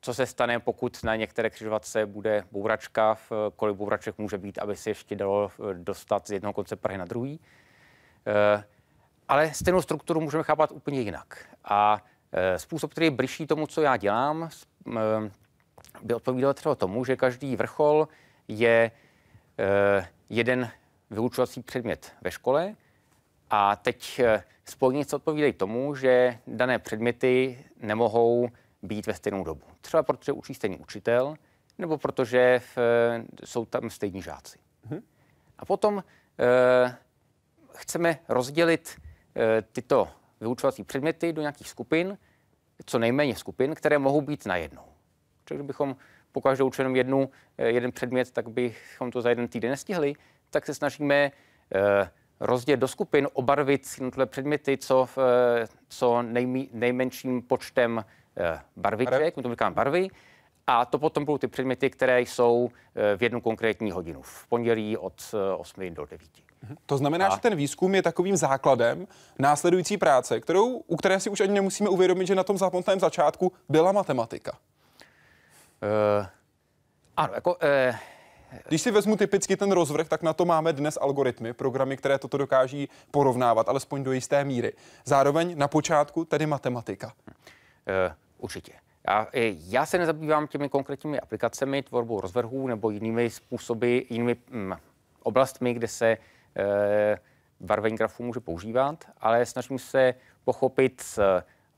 co se stane, pokud na některé křižovatce bude bouračka, kolik bouraček může být, aby se ještě dalo dostat z jednoho konce Prahy na druhý. Ale stejnou strukturu můžeme chápat úplně jinak. A eh, způsob, který je bližší tomu, co já dělám, m, by odpovídal třeba tomu, že každý vrchol je eh, jeden vyučovací předmět ve škole a teď spojnice odpovídají tomu, že dané předměty nemohou být ve stejnou dobu. Třeba protože učí stejný učitel, nebo protože v, jsou tam stejní žáci. Hmm. A potom e, chceme rozdělit e, tyto vyučovací předměty do nějakých skupin, co nejméně skupin, které mohou být najednou. Takže kdybychom pokaždé učili jenom jednu, eh, jeden předmět, tak bychom to za jeden týden nestihli, tak se snažíme eh, rozdělit do skupin, obarvit jednotlivé předměty, co, v, eh, co nejmí, nejmenším počtem barviček, my to říkáme barvy, a to potom budou ty předměty, které jsou v jednu konkrétní hodinu, v pondělí od 8 do 9. To znamená, a... že ten výzkum je takovým základem následující práce, kterou, u které si už ani nemusíme uvědomit, že na tom samotném začátku byla matematika. Uh, ano, jako... Uh, když si vezmu typicky ten rozvrh, tak na to máme dnes algoritmy, programy, které toto dokáží porovnávat, alespoň do jisté míry. Zároveň na počátku tedy matematika. Uh, určitě. Já, já se nezabývám těmi konkrétními aplikacemi, tvorbou rozvrhů nebo jinými způsoby, jinými mm, oblastmi, kde se Eh, barvení grafů může používat, ale snažím se pochopit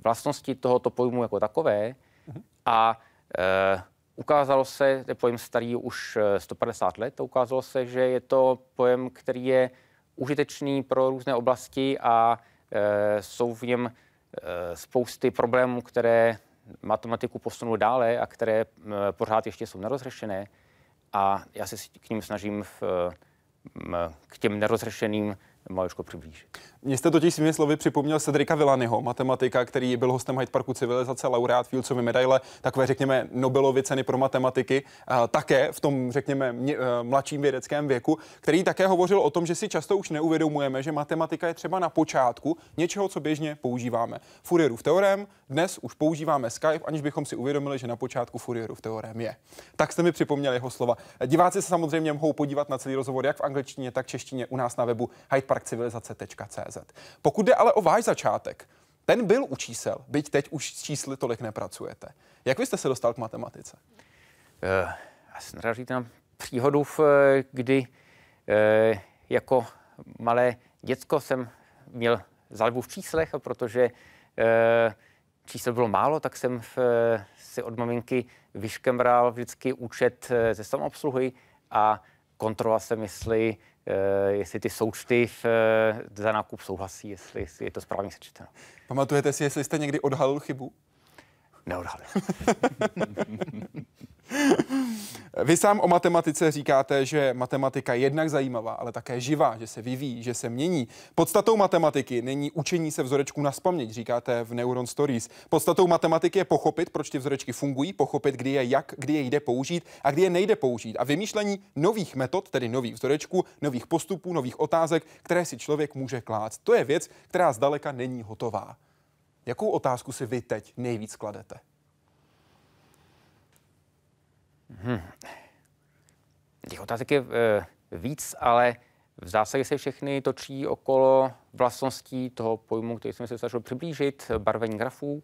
vlastnosti tohoto pojmu jako takové a e, ukázalo se, je pojem starý už 150 let, a ukázalo se, že je to pojem, který je užitečný pro různé oblasti a e, jsou v něm e, spousty problémů, které matematiku posunou dále a které e, pořád ještě jsou nerozřešené. A já se k ním snažím v, k těm nerozřešeným maličko přiblížit. Mně jste totiž svými slovy připomněl Cedrika Villanyho, matematika, který byl hostem Hyde Parku civilizace, laureát Fieldsovy medaile, takové, řekněme, Nobelovy ceny pro matematiky, také v tom, řekněme, eh, mladším vědeckém věku, který také hovořil o tom, že si často už neuvědomujeme, že matematika je třeba na počátku něčeho, co běžně používáme. Fourierův teorem, dnes už používáme Skype, aniž bychom si uvědomili, že na počátku Fourierův teorem je. Tak jste mi připomněli jeho slova. Diváci se samozřejmě mohou podívat na celý rozhovor jak v angličtině, tak v češtině u nás na webu hydeparkcivilizace.cz. Pokud jde ale o váš začátek, ten byl u čísel, byť teď už s čísly tolik nepracujete. Jak vy jste se dostal k matematice? Uh, já jsem říct na příhodu, eh, kdy uh, jako malé děcko jsem měl zálibu v číslech, protože uh, čísel bylo málo, tak jsem v, si od maminky vyškemral vždycky účet ze samoobsluhy a kontroloval jsem, jestli jestli ty součty v, eh, za nákup souhlasí, jestli, jestli je to správně sečteno. Pamatujete si, jestli jste někdy odhalil chybu? Neodhalil. Vy sám o matematice říkáte, že matematika je jednak zajímavá, ale také živá, že se vyvíjí, že se mění. Podstatou matematiky není učení se vzorečků na spaměť, říkáte v Neuron Stories. Podstatou matematiky je pochopit, proč ty vzorečky fungují, pochopit, kdy je jak, kdy je jde použít a kdy je nejde použít. A vymýšlení nových metod, tedy nových vzorečků, nových postupů, nových otázek, které si člověk může klást. To je věc, která zdaleka není hotová. Jakou otázku si vy teď nejvíc kladete? Hmm. Těch otázek je e, víc, ale v zásadě se všechny točí okolo vlastností toho pojmu, který jsem se snažil přiblížit, barvení grafů,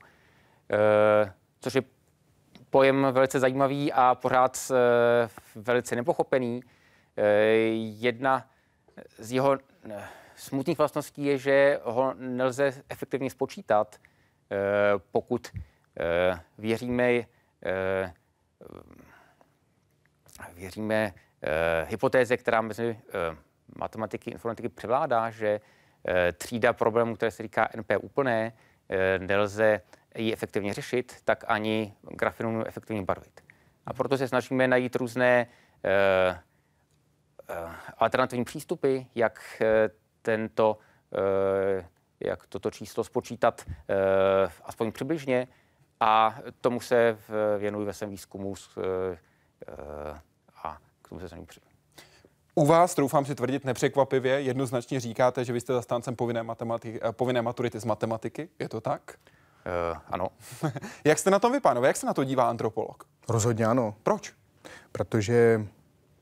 e, což je pojem velice zajímavý a pořád e, velice nepochopený. Jedna z jeho smutných vlastností je, že ho nelze efektivně spočítat, pokud věříme věříme eh, hypotéze, která mezi eh, matematiky, informatiky převládá, že eh, třída problémů, které se říká NP úplné, nelze ji efektivně řešit, tak ani grafinu efektivně barvit. A proto se snažíme najít různé alternativní přístupy, jak tento, jak toto číslo spočítat aspoň přibližně a tomu se věnuji ve svém výzkumu s, tomu se při... U vás, troufám si tvrdit nepřekvapivě, jednoznačně říkáte, že vy jste zastáncem povinné, matematiky, eh, povinné maturity z matematiky. Je to tak? Uh, ano. jak jste na tom vy, pánové? Jak se na to dívá antropolog? Rozhodně ano. Proč? Protože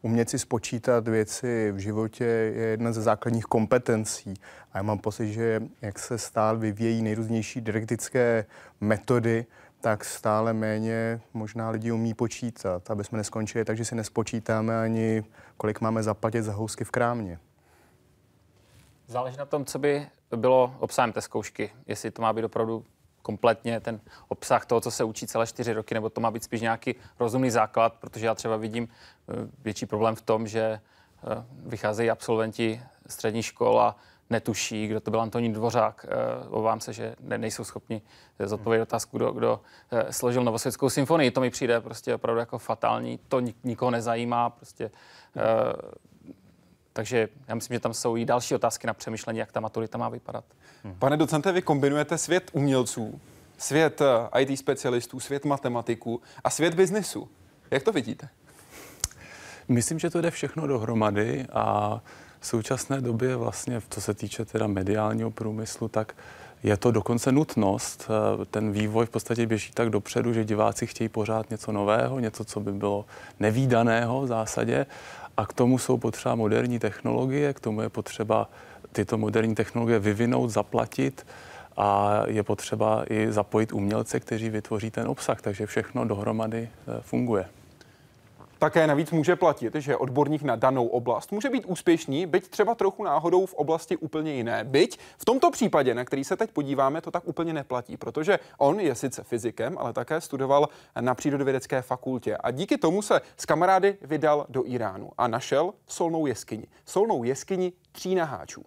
umět si spočítat věci v životě je jedna ze základních kompetencí. A já mám pocit, že jak se stále vyvějí nejrůznější didaktické metody, tak stále méně možná lidi umí počítat, aby jsme neskončili takže si nespočítáme ani, kolik máme zaplatit za housky v krámě. Záleží na tom, co by bylo obsahem té zkoušky. Jestli to má být opravdu kompletně ten obsah toho, co se učí celé čtyři roky, nebo to má být spíš nějaký rozumný základ, protože já třeba vidím eh, větší problém v tom, že eh, vycházejí absolventi střední škol a netuší, kdo to byl Antonín Dvořák. Eh, obávám se, že ne, nejsou schopni zodpovědět otázku, kdo, kdo složil Novosvětskou symfonii. To mi přijde prostě opravdu jako fatální. To nikoho nezajímá. Prostě, takže já myslím, že tam jsou i další otázky na přemýšlení, jak ta maturita má vypadat. Pane docente, vy kombinujete svět umělců, svět eh, IT specialistů, svět matematiků a svět biznisu. Jak to vidíte? Myslím, že to jde všechno dohromady a v současné době vlastně, co se týče teda mediálního průmyslu, tak je to dokonce nutnost. Eh, ten vývoj v podstatě běží tak dopředu, že diváci chtějí pořád něco nového, něco, co by bylo nevýdaného v zásadě. A k tomu jsou potřeba moderní technologie, k tomu je potřeba tyto moderní technologie vyvinout, zaplatit a je potřeba i zapojit umělce, kteří vytvoří ten obsah, takže všechno dohromady eh, funguje. Také navíc může platit, že odborník na danou oblast může být úspěšný, byť třeba trochu náhodou v oblasti úplně jiné. Byť v tomto případě, na který se teď podíváme, to tak úplně neplatí, protože on je sice fyzikem, ale také studoval na přírodovědecké fakultě a díky tomu se s kamarády vydal do Iránu a našel solnou jeskyni. Solnou jeskyni tří naháčů.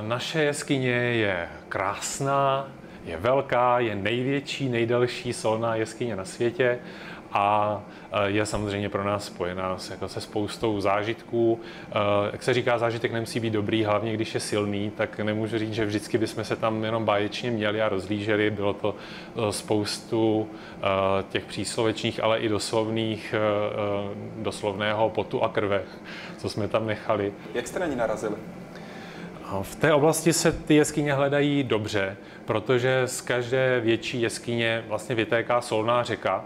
Naše jeskyně je krásná, je velká, je největší, nejdelší solná jeskyně na světě a e, je samozřejmě pro nás spojená s, jako se spoustou zážitků. E, jak se říká, zážitek nemusí být dobrý, hlavně když je silný, tak nemůžu říct, že vždycky bychom se tam jenom báječně měli a rozlíželi. Bylo to e, spoustu těch příslovečných, ale i doslovných, doslovného potu a krve, co jsme tam nechali. Jak jste na ní narazili? V té oblasti se ty jeskyně hledají dobře, protože z každé větší jeskyně vlastně vytéká solná řeka,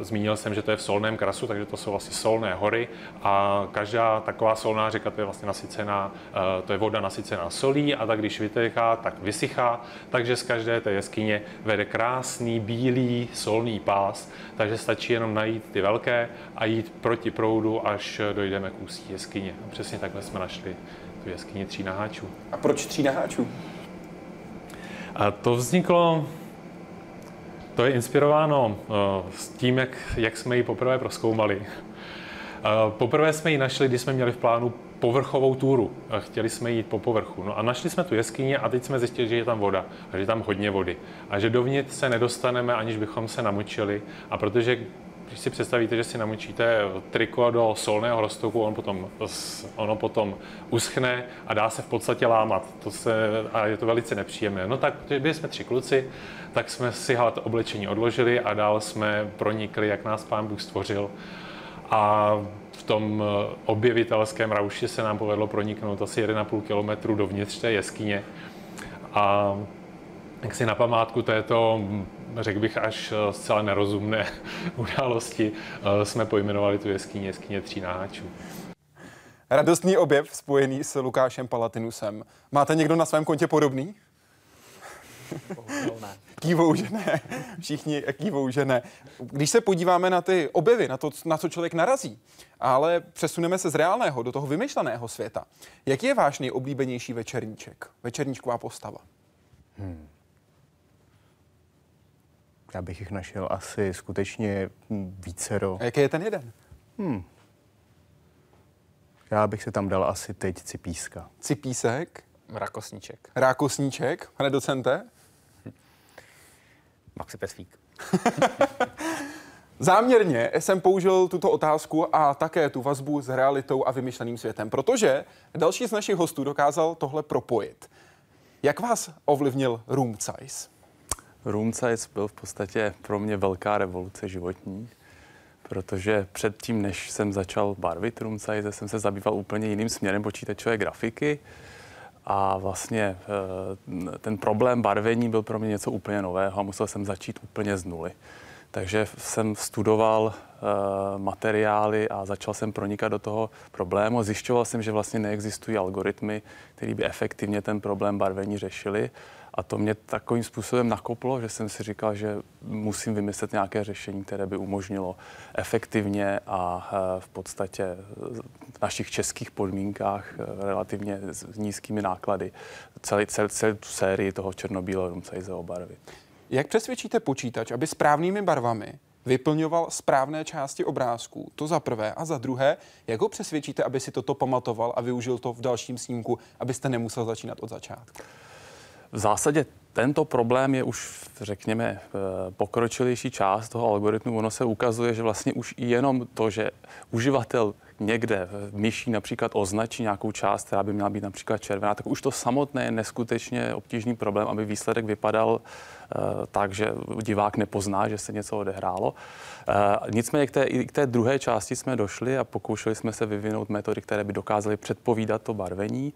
zmínil jsem, že to je v solném krasu, takže to jsou vlastně solné hory a každá taková solná řeka to je vlastně nasycená, uh, to je voda nasycená solí a tak když vytéká, tak vysychá, takže z každé té jeskyně vede krásný bílý solný pás, takže stačí jenom najít ty velké a jít proti proudu, až dojdeme k ústí jeskyně. A přesně takhle jsme našli tu jeskyni tří naháčů. A proč tří naháčů? A to vzniklo to je inspirováno uh, s tím, jak, jak jsme ji poprvé proskoumali. Uh, poprvé jsme ji našli, když jsme měli v plánu povrchovou túru. Chtěli jsme jít po povrchu. No a našli jsme tu jeskyni a teď jsme zjistili, že je tam voda a že je tam hodně vody. A že dovnitř se nedostaneme, aniž bychom se namočili. A protože když si představíte, že si namočíte triko do solného roztoku, on potom, ono potom uschne a dá se v podstatě lámat. To se, a je to velice nepříjemné. No tak, byli jsme tři kluci, tak jsme si to oblečení odložili a dál jsme pronikli, jak nás pán Bůh stvořil. A v tom objevitelském rauši se nám povedlo proniknout asi 1,5 kilometru dovnitř té jeskyně. A jak si na památku této řekl bych, až eh, zcela nerozumné události eh, jsme pojmenovali tu jeskyni jeskyně tří náháčů. Radostný objev spojený s Lukášem Palatinusem. Máte někdo na svém kontě podobný? ne. Kývou, že ne. Všichni kývou, že ne. Když se podíváme na ty objevy, na to, na co člověk narazí, ale přesuneme se z reálného do toho vymyšleného světa. Jaký je váš nejoblíbenější večerníček? Večerníčková postava? Hmm já bych jich našel asi skutečně vícero. A jaký je ten jeden? Hmm. Já bych se tam dal asi teď Cipíska. Cipísek? Rákosníček. Rákosníček, pane docente? Maxi Pesvík. Záměrně jsem použil tuto otázku a také tu vazbu s realitou a vymyšleným světem, protože další z našich hostů dokázal tohle propojit. Jak vás ovlivnil Room Size? Room size byl v podstatě pro mě velká revoluce životní, protože předtím, než jsem začal barvit room size, jsem se zabýval úplně jiným směrem počítačové grafiky a vlastně eh, ten problém barvení byl pro mě něco úplně nového a musel jsem začít úplně z nuly. Takže jsem studoval uh, materiály a začal jsem pronikat do toho problému. Zjišťoval jsem, že vlastně neexistují algoritmy, které by efektivně ten problém barvení řešili A to mě takovým způsobem nakoplo, že jsem si říkal, že musím vymyslet nějaké řešení, které by umožnilo efektivně a eh, v podstatě v našich českých podmínkách eh, relativně s nízkými náklady celý, celý, celý tu sérii toho černobílého rumcajze obarvit. Jak přesvědčíte počítač, aby správnými barvami vyplňoval správné části obrázků. To za prvé. A za druhé, jak ho přesvědčíte, aby si toto pamatoval a využil to v dalším snímku, abyste nemusel začínat od začátku? V zásadě tento problém je už, řekněme, eh, pokročilejší část toho algoritmu. Ono se ukazuje, že vlastně už jenom to, že uživatel někde myší například označí nějakou část, která by měla být například červená, tak už to samotné je neskutečně obtížný problém, aby výsledek vypadal uh, tak, že divák nepozná, že se něco odehrálo. Uh, nicméně k té, k té druhé části jsme došli a pokoušeli jsme se vyvinout metody, které by dokázaly předpovídat to barvení.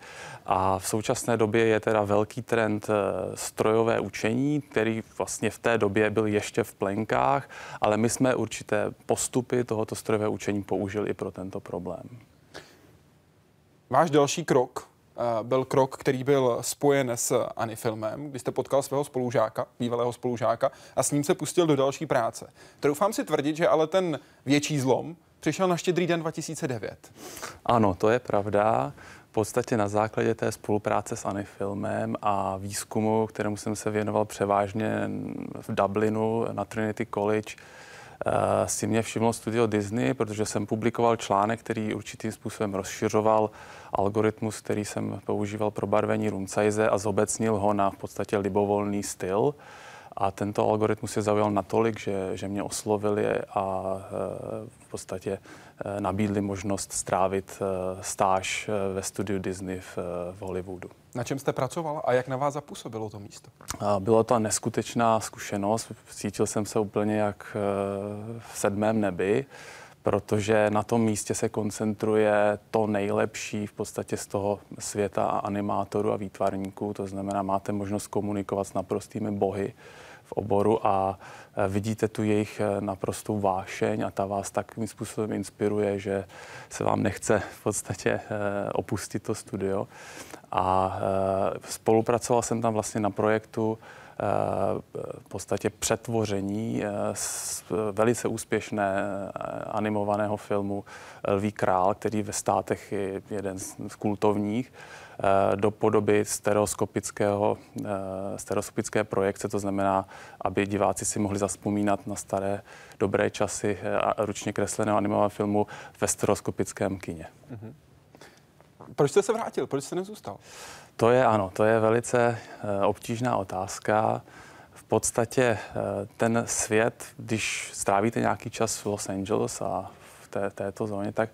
A v současné době je teda velký trend uh, strojové učení, který vlastně v té době byl ještě v plenkách, ale my jsme určité postupy tohoto strojového učení použili i pro tento problém. Váš další krok uh, byl krok, který byl spojen s Anifilmem, kdy jste potkal svého spolužáka, bývalého spolužáka, a s ním se pustil do další práce. Troufám si tvrdit, že ale ten větší zlom přišel na štědrý den 2009. Ano, to je pravda. V podstatě na základě té spolupráce s Anifilmem a výzkumu, kterému jsem se věnoval převážně v Dublinu na Trinity College, Eh, si mě všimlo studio Disney, protože jsem publikoval článek, který určitým způsobem rozšiřoval algoritmus, který jsem používal pro barvení rumcajze a zobecnil ho na v podstatě libovolný styl. A tento algoritmus je zaujal natolik, že, že mě oslovili a eh, v podstatě eh, nabídli možnost strávit stáž ve studiu Disney v, v Hollywoodu. Na čem jste pracoval a jak na vás zapůsobilo to místo? Bylo to neskutečná zkušenost. Cítil jsem se úplně jak v sedmém nebi, protože na tom místě se koncentruje to nejlepší v podstatě z toho světa animátorů a výtvarníků. To znamená, máte možnost komunikovat s naprostými bohy v oboru a e, vidíte tu jejich e, naprostou vášeň a ta vás takovým způsobem inspiruje, že se vám nechce v podstatě e, opustit to studio. A spolupracoval jsem tam vlastně na projektu v podstatě přetvoření z velice úspěšné animovaného filmu Lví král, který ve státech je jeden z kultovních do podoby stereoskopického, stereoskopické projekce, to znamená, aby diváci si mohli zaspomínat na staré dobré časy a ručně kresleného animovaného filmu ve stereoskopickém kině. Mm-hmm. Proč jste se vrátil? Proč jste nezůstal? To je ano, to je velice obtížná otázka. V podstatě ten svět, když strávíte nějaký čas v Los Angeles a v té, této zóně, tak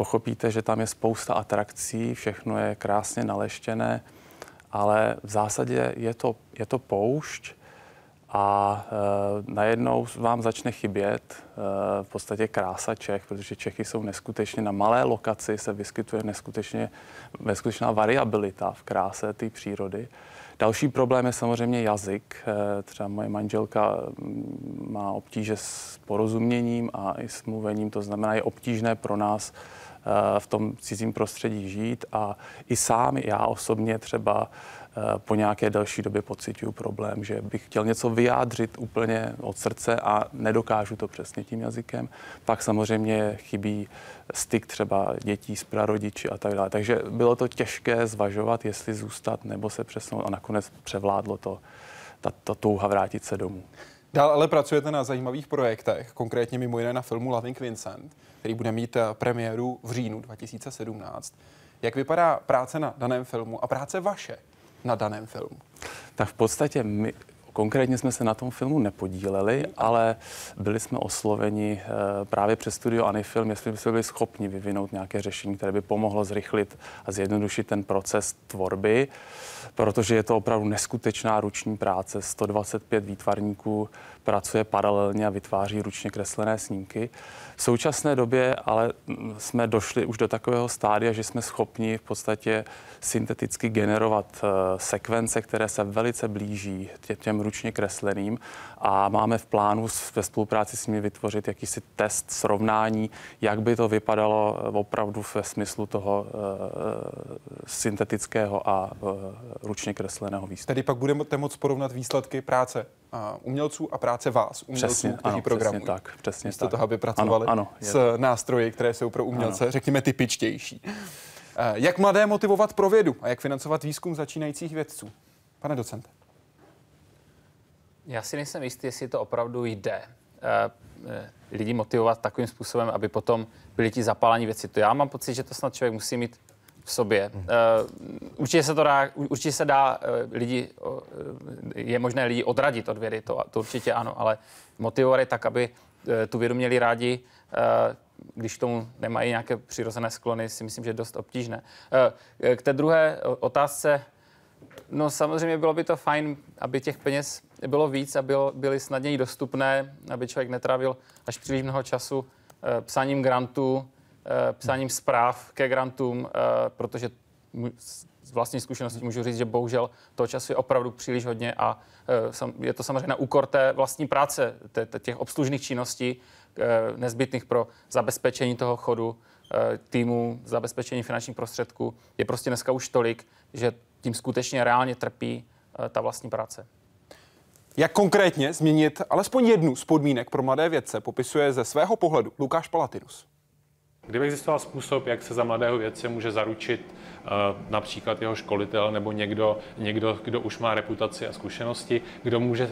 pochopíte, že tam je spousta atrakcí, všechno je krásně naleštěné, ale v zásadě je to, je to poušť a e, najednou vám začne chybět e, v podstatě krása Čech, protože Čechy jsou neskutečně na malé lokaci, se vyskytuje neskutečně, neskutečná variabilita v kráse té přírody. Další problém je samozřejmě jazyk. E, třeba moje manželka má obtíže s porozuměním a i s mluvením, to znamená, je obtížné pro nás v tom cizím prostředí žít a i sám, já osobně třeba po nějaké delší době pocituju problém, že bych chtěl něco vyjádřit úplně od srdce a nedokážu to přesně tím jazykem. Pak samozřejmě chybí styk třeba dětí s prarodiči a tak dále. Takže bylo to těžké zvažovat, jestli zůstat nebo se přesunout a nakonec převládlo to, ta, ta touha vrátit se domů. Dál ale pracujete na zajímavých projektech, konkrétně mimo jiné na filmu Loving Vincent, který bude mít eh, premiéru v říjnu 2017. Jak vypadá práce na daném filmu a práce vaše na daném filmu? Tak v podstatě my Konkrétně jsme se na tom filmu nepodíleli, ale byli jsme osloveni eh, právě přes studio Anifilm, jestli by jsme byli schopni vyvinout nějaké řešení, které by pomohlo zrychlit a zjednodušit ten proces tvorby, protože je to opravdu neskutečná ruční práce. 125 výtvarníků pracuje paralelně a vytváří ručně kreslené snímky. V současné době ale jsme došli už do takového stádia, že jsme schopni v podstatě synteticky generovat uh, sekvence, které se velice blíží těm ručně kresleným a máme v plánu ve spolupráci s nimi vytvořit jakýsi test srovnání, jak by to vypadalo opravdu ve smyslu toho uh, syntetického a ručně kresleného výstupu. Tedy pak budeme moct porovnat výsledky práce umělců a práce vás, umělců, přesně, kteří ano, programují. Přesně tak, přesně Místo tak. toho, aby pracovali ano, ano, s nástroji, které jsou pro umělce, ano. řekněme, typičtější. Jak mladé motivovat pro vědu a jak financovat výzkum začínajících vědců? Pane docente. Já si nejsem jistý, jestli to opravdu jde lidi motivovat takovým způsobem, aby potom byli ti zapálení věci. To já mám pocit, že to snad člověk musí mít v sobě. Hmm. určitě se to dá, určitě se dá lidi, je možné lidi odradit od vědy, to, to určitě ano, ale motivovat je tak, aby tu vědu měli rádi, když k tomu nemají nějaké přirozené sklony, si myslím, že je dost obtížné. K té druhé otázce, no samozřejmě bylo by to fajn, aby těch peněz bylo víc a bylo, byly snadněji dostupné, aby člověk netrávil až příliš mnoho času psáním grantů, psáním zpráv ke grantům, protože z vlastní zkušenosti můžu říct, že bohužel toho času je opravdu příliš hodně a je to samozřejmě na úkor té vlastní práce, těch obslužných činností nezbytných pro zabezpečení toho chodu týmu, zabezpečení finančních prostředků. Je prostě dneska už tolik, že tím skutečně reálně trpí ta vlastní práce. Jak konkrétně změnit alespoň jednu z podmínek pro mladé vědce, popisuje ze svého pohledu Lukáš Palatinus. Kdyby existoval způsob, jak se za mladého vědce může zaručit uh, například jeho školitel nebo někdo, někdo, kdo už má reputaci a zkušenosti, kdo může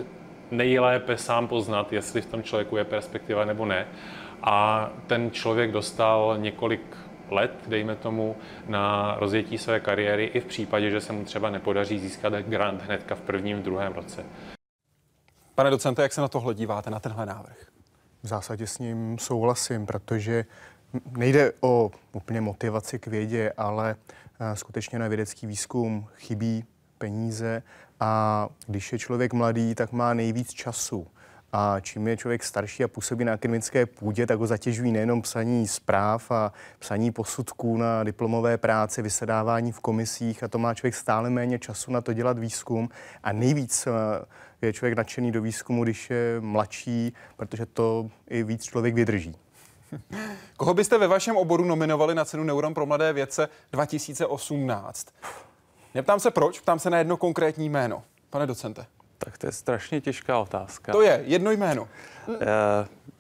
nejlépe sám poznat, jestli v tom člověku je perspektiva nebo ne. A ten člověk dostal několik let, dejme tomu, na rozjetí své kariéry i v případě, že se mu třeba nepodaří získat grant hnedka v prvním, v druhém roce. Pane docente, jak se na tohle díváte, na tenhle návrh? V zásadě s ním souhlasím, protože nejde o úplně motivaci k vědě, ale skutečně na vědecký výzkum chybí peníze a když je člověk mladý, tak má nejvíc času. A čím je člověk starší a působí na akademické půdě, tak ho zatěžují nejenom psaní zpráv a psaní posudků na diplomové práce, vysedávání v komisích a to má člověk stále méně času na to dělat výzkum. A nejvíc je člověk nadšený do výzkumu, když je mladší, protože to i víc člověk vydrží. Koho byste ve vašem oboru nominovali na cenu Neuron pro mladé vědce 2018? Neptám se proč, ptám se na jedno konkrétní jméno. Pane docente. Tak to je strašně těžká otázka. To je jedno jméno.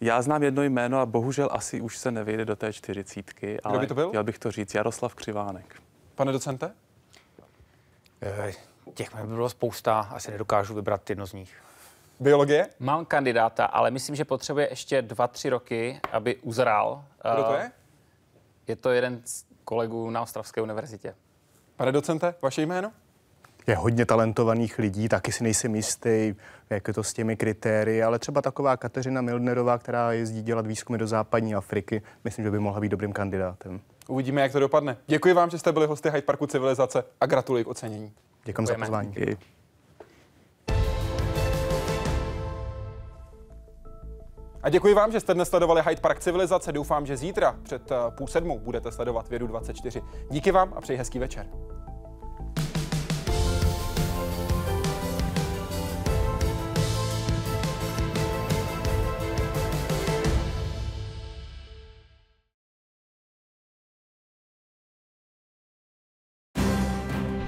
Já znám jedno jméno a bohužel asi už se nevejde do té čtyřicítky, ale Kdo by to byl? chtěl bych to říct. Jaroslav Křivánek. Pane docente? Těch by bylo spousta, asi nedokážu vybrat jedno z nich. Biologie? Mám kandidáta, ale myslím, že potřebuje ještě dva, tři roky, aby uzrál. Kdo to je? Je to jeden z kolegů na Ostravské univerzitě. Pane docente, vaše jméno? Je hodně talentovaných lidí, taky si nejsem jistý, jak je to s těmi kritérii, ale třeba taková Kateřina Mildnerová, která jezdí dělat výzkumy do západní Afriky, myslím, že by mohla být dobrým kandidátem. Uvidíme, jak to dopadne. Děkuji vám, že jste byli hosty Hyde Parku Civilizace a gratuluji k ocenění. Děkuji za pozvání. Díky. A děkuji vám, že jste dnes sledovali Hyde Park Civilizace. Doufám, že zítra před půl sedmou budete sledovat Vědu 24. Díky vám a přeji hezký večer.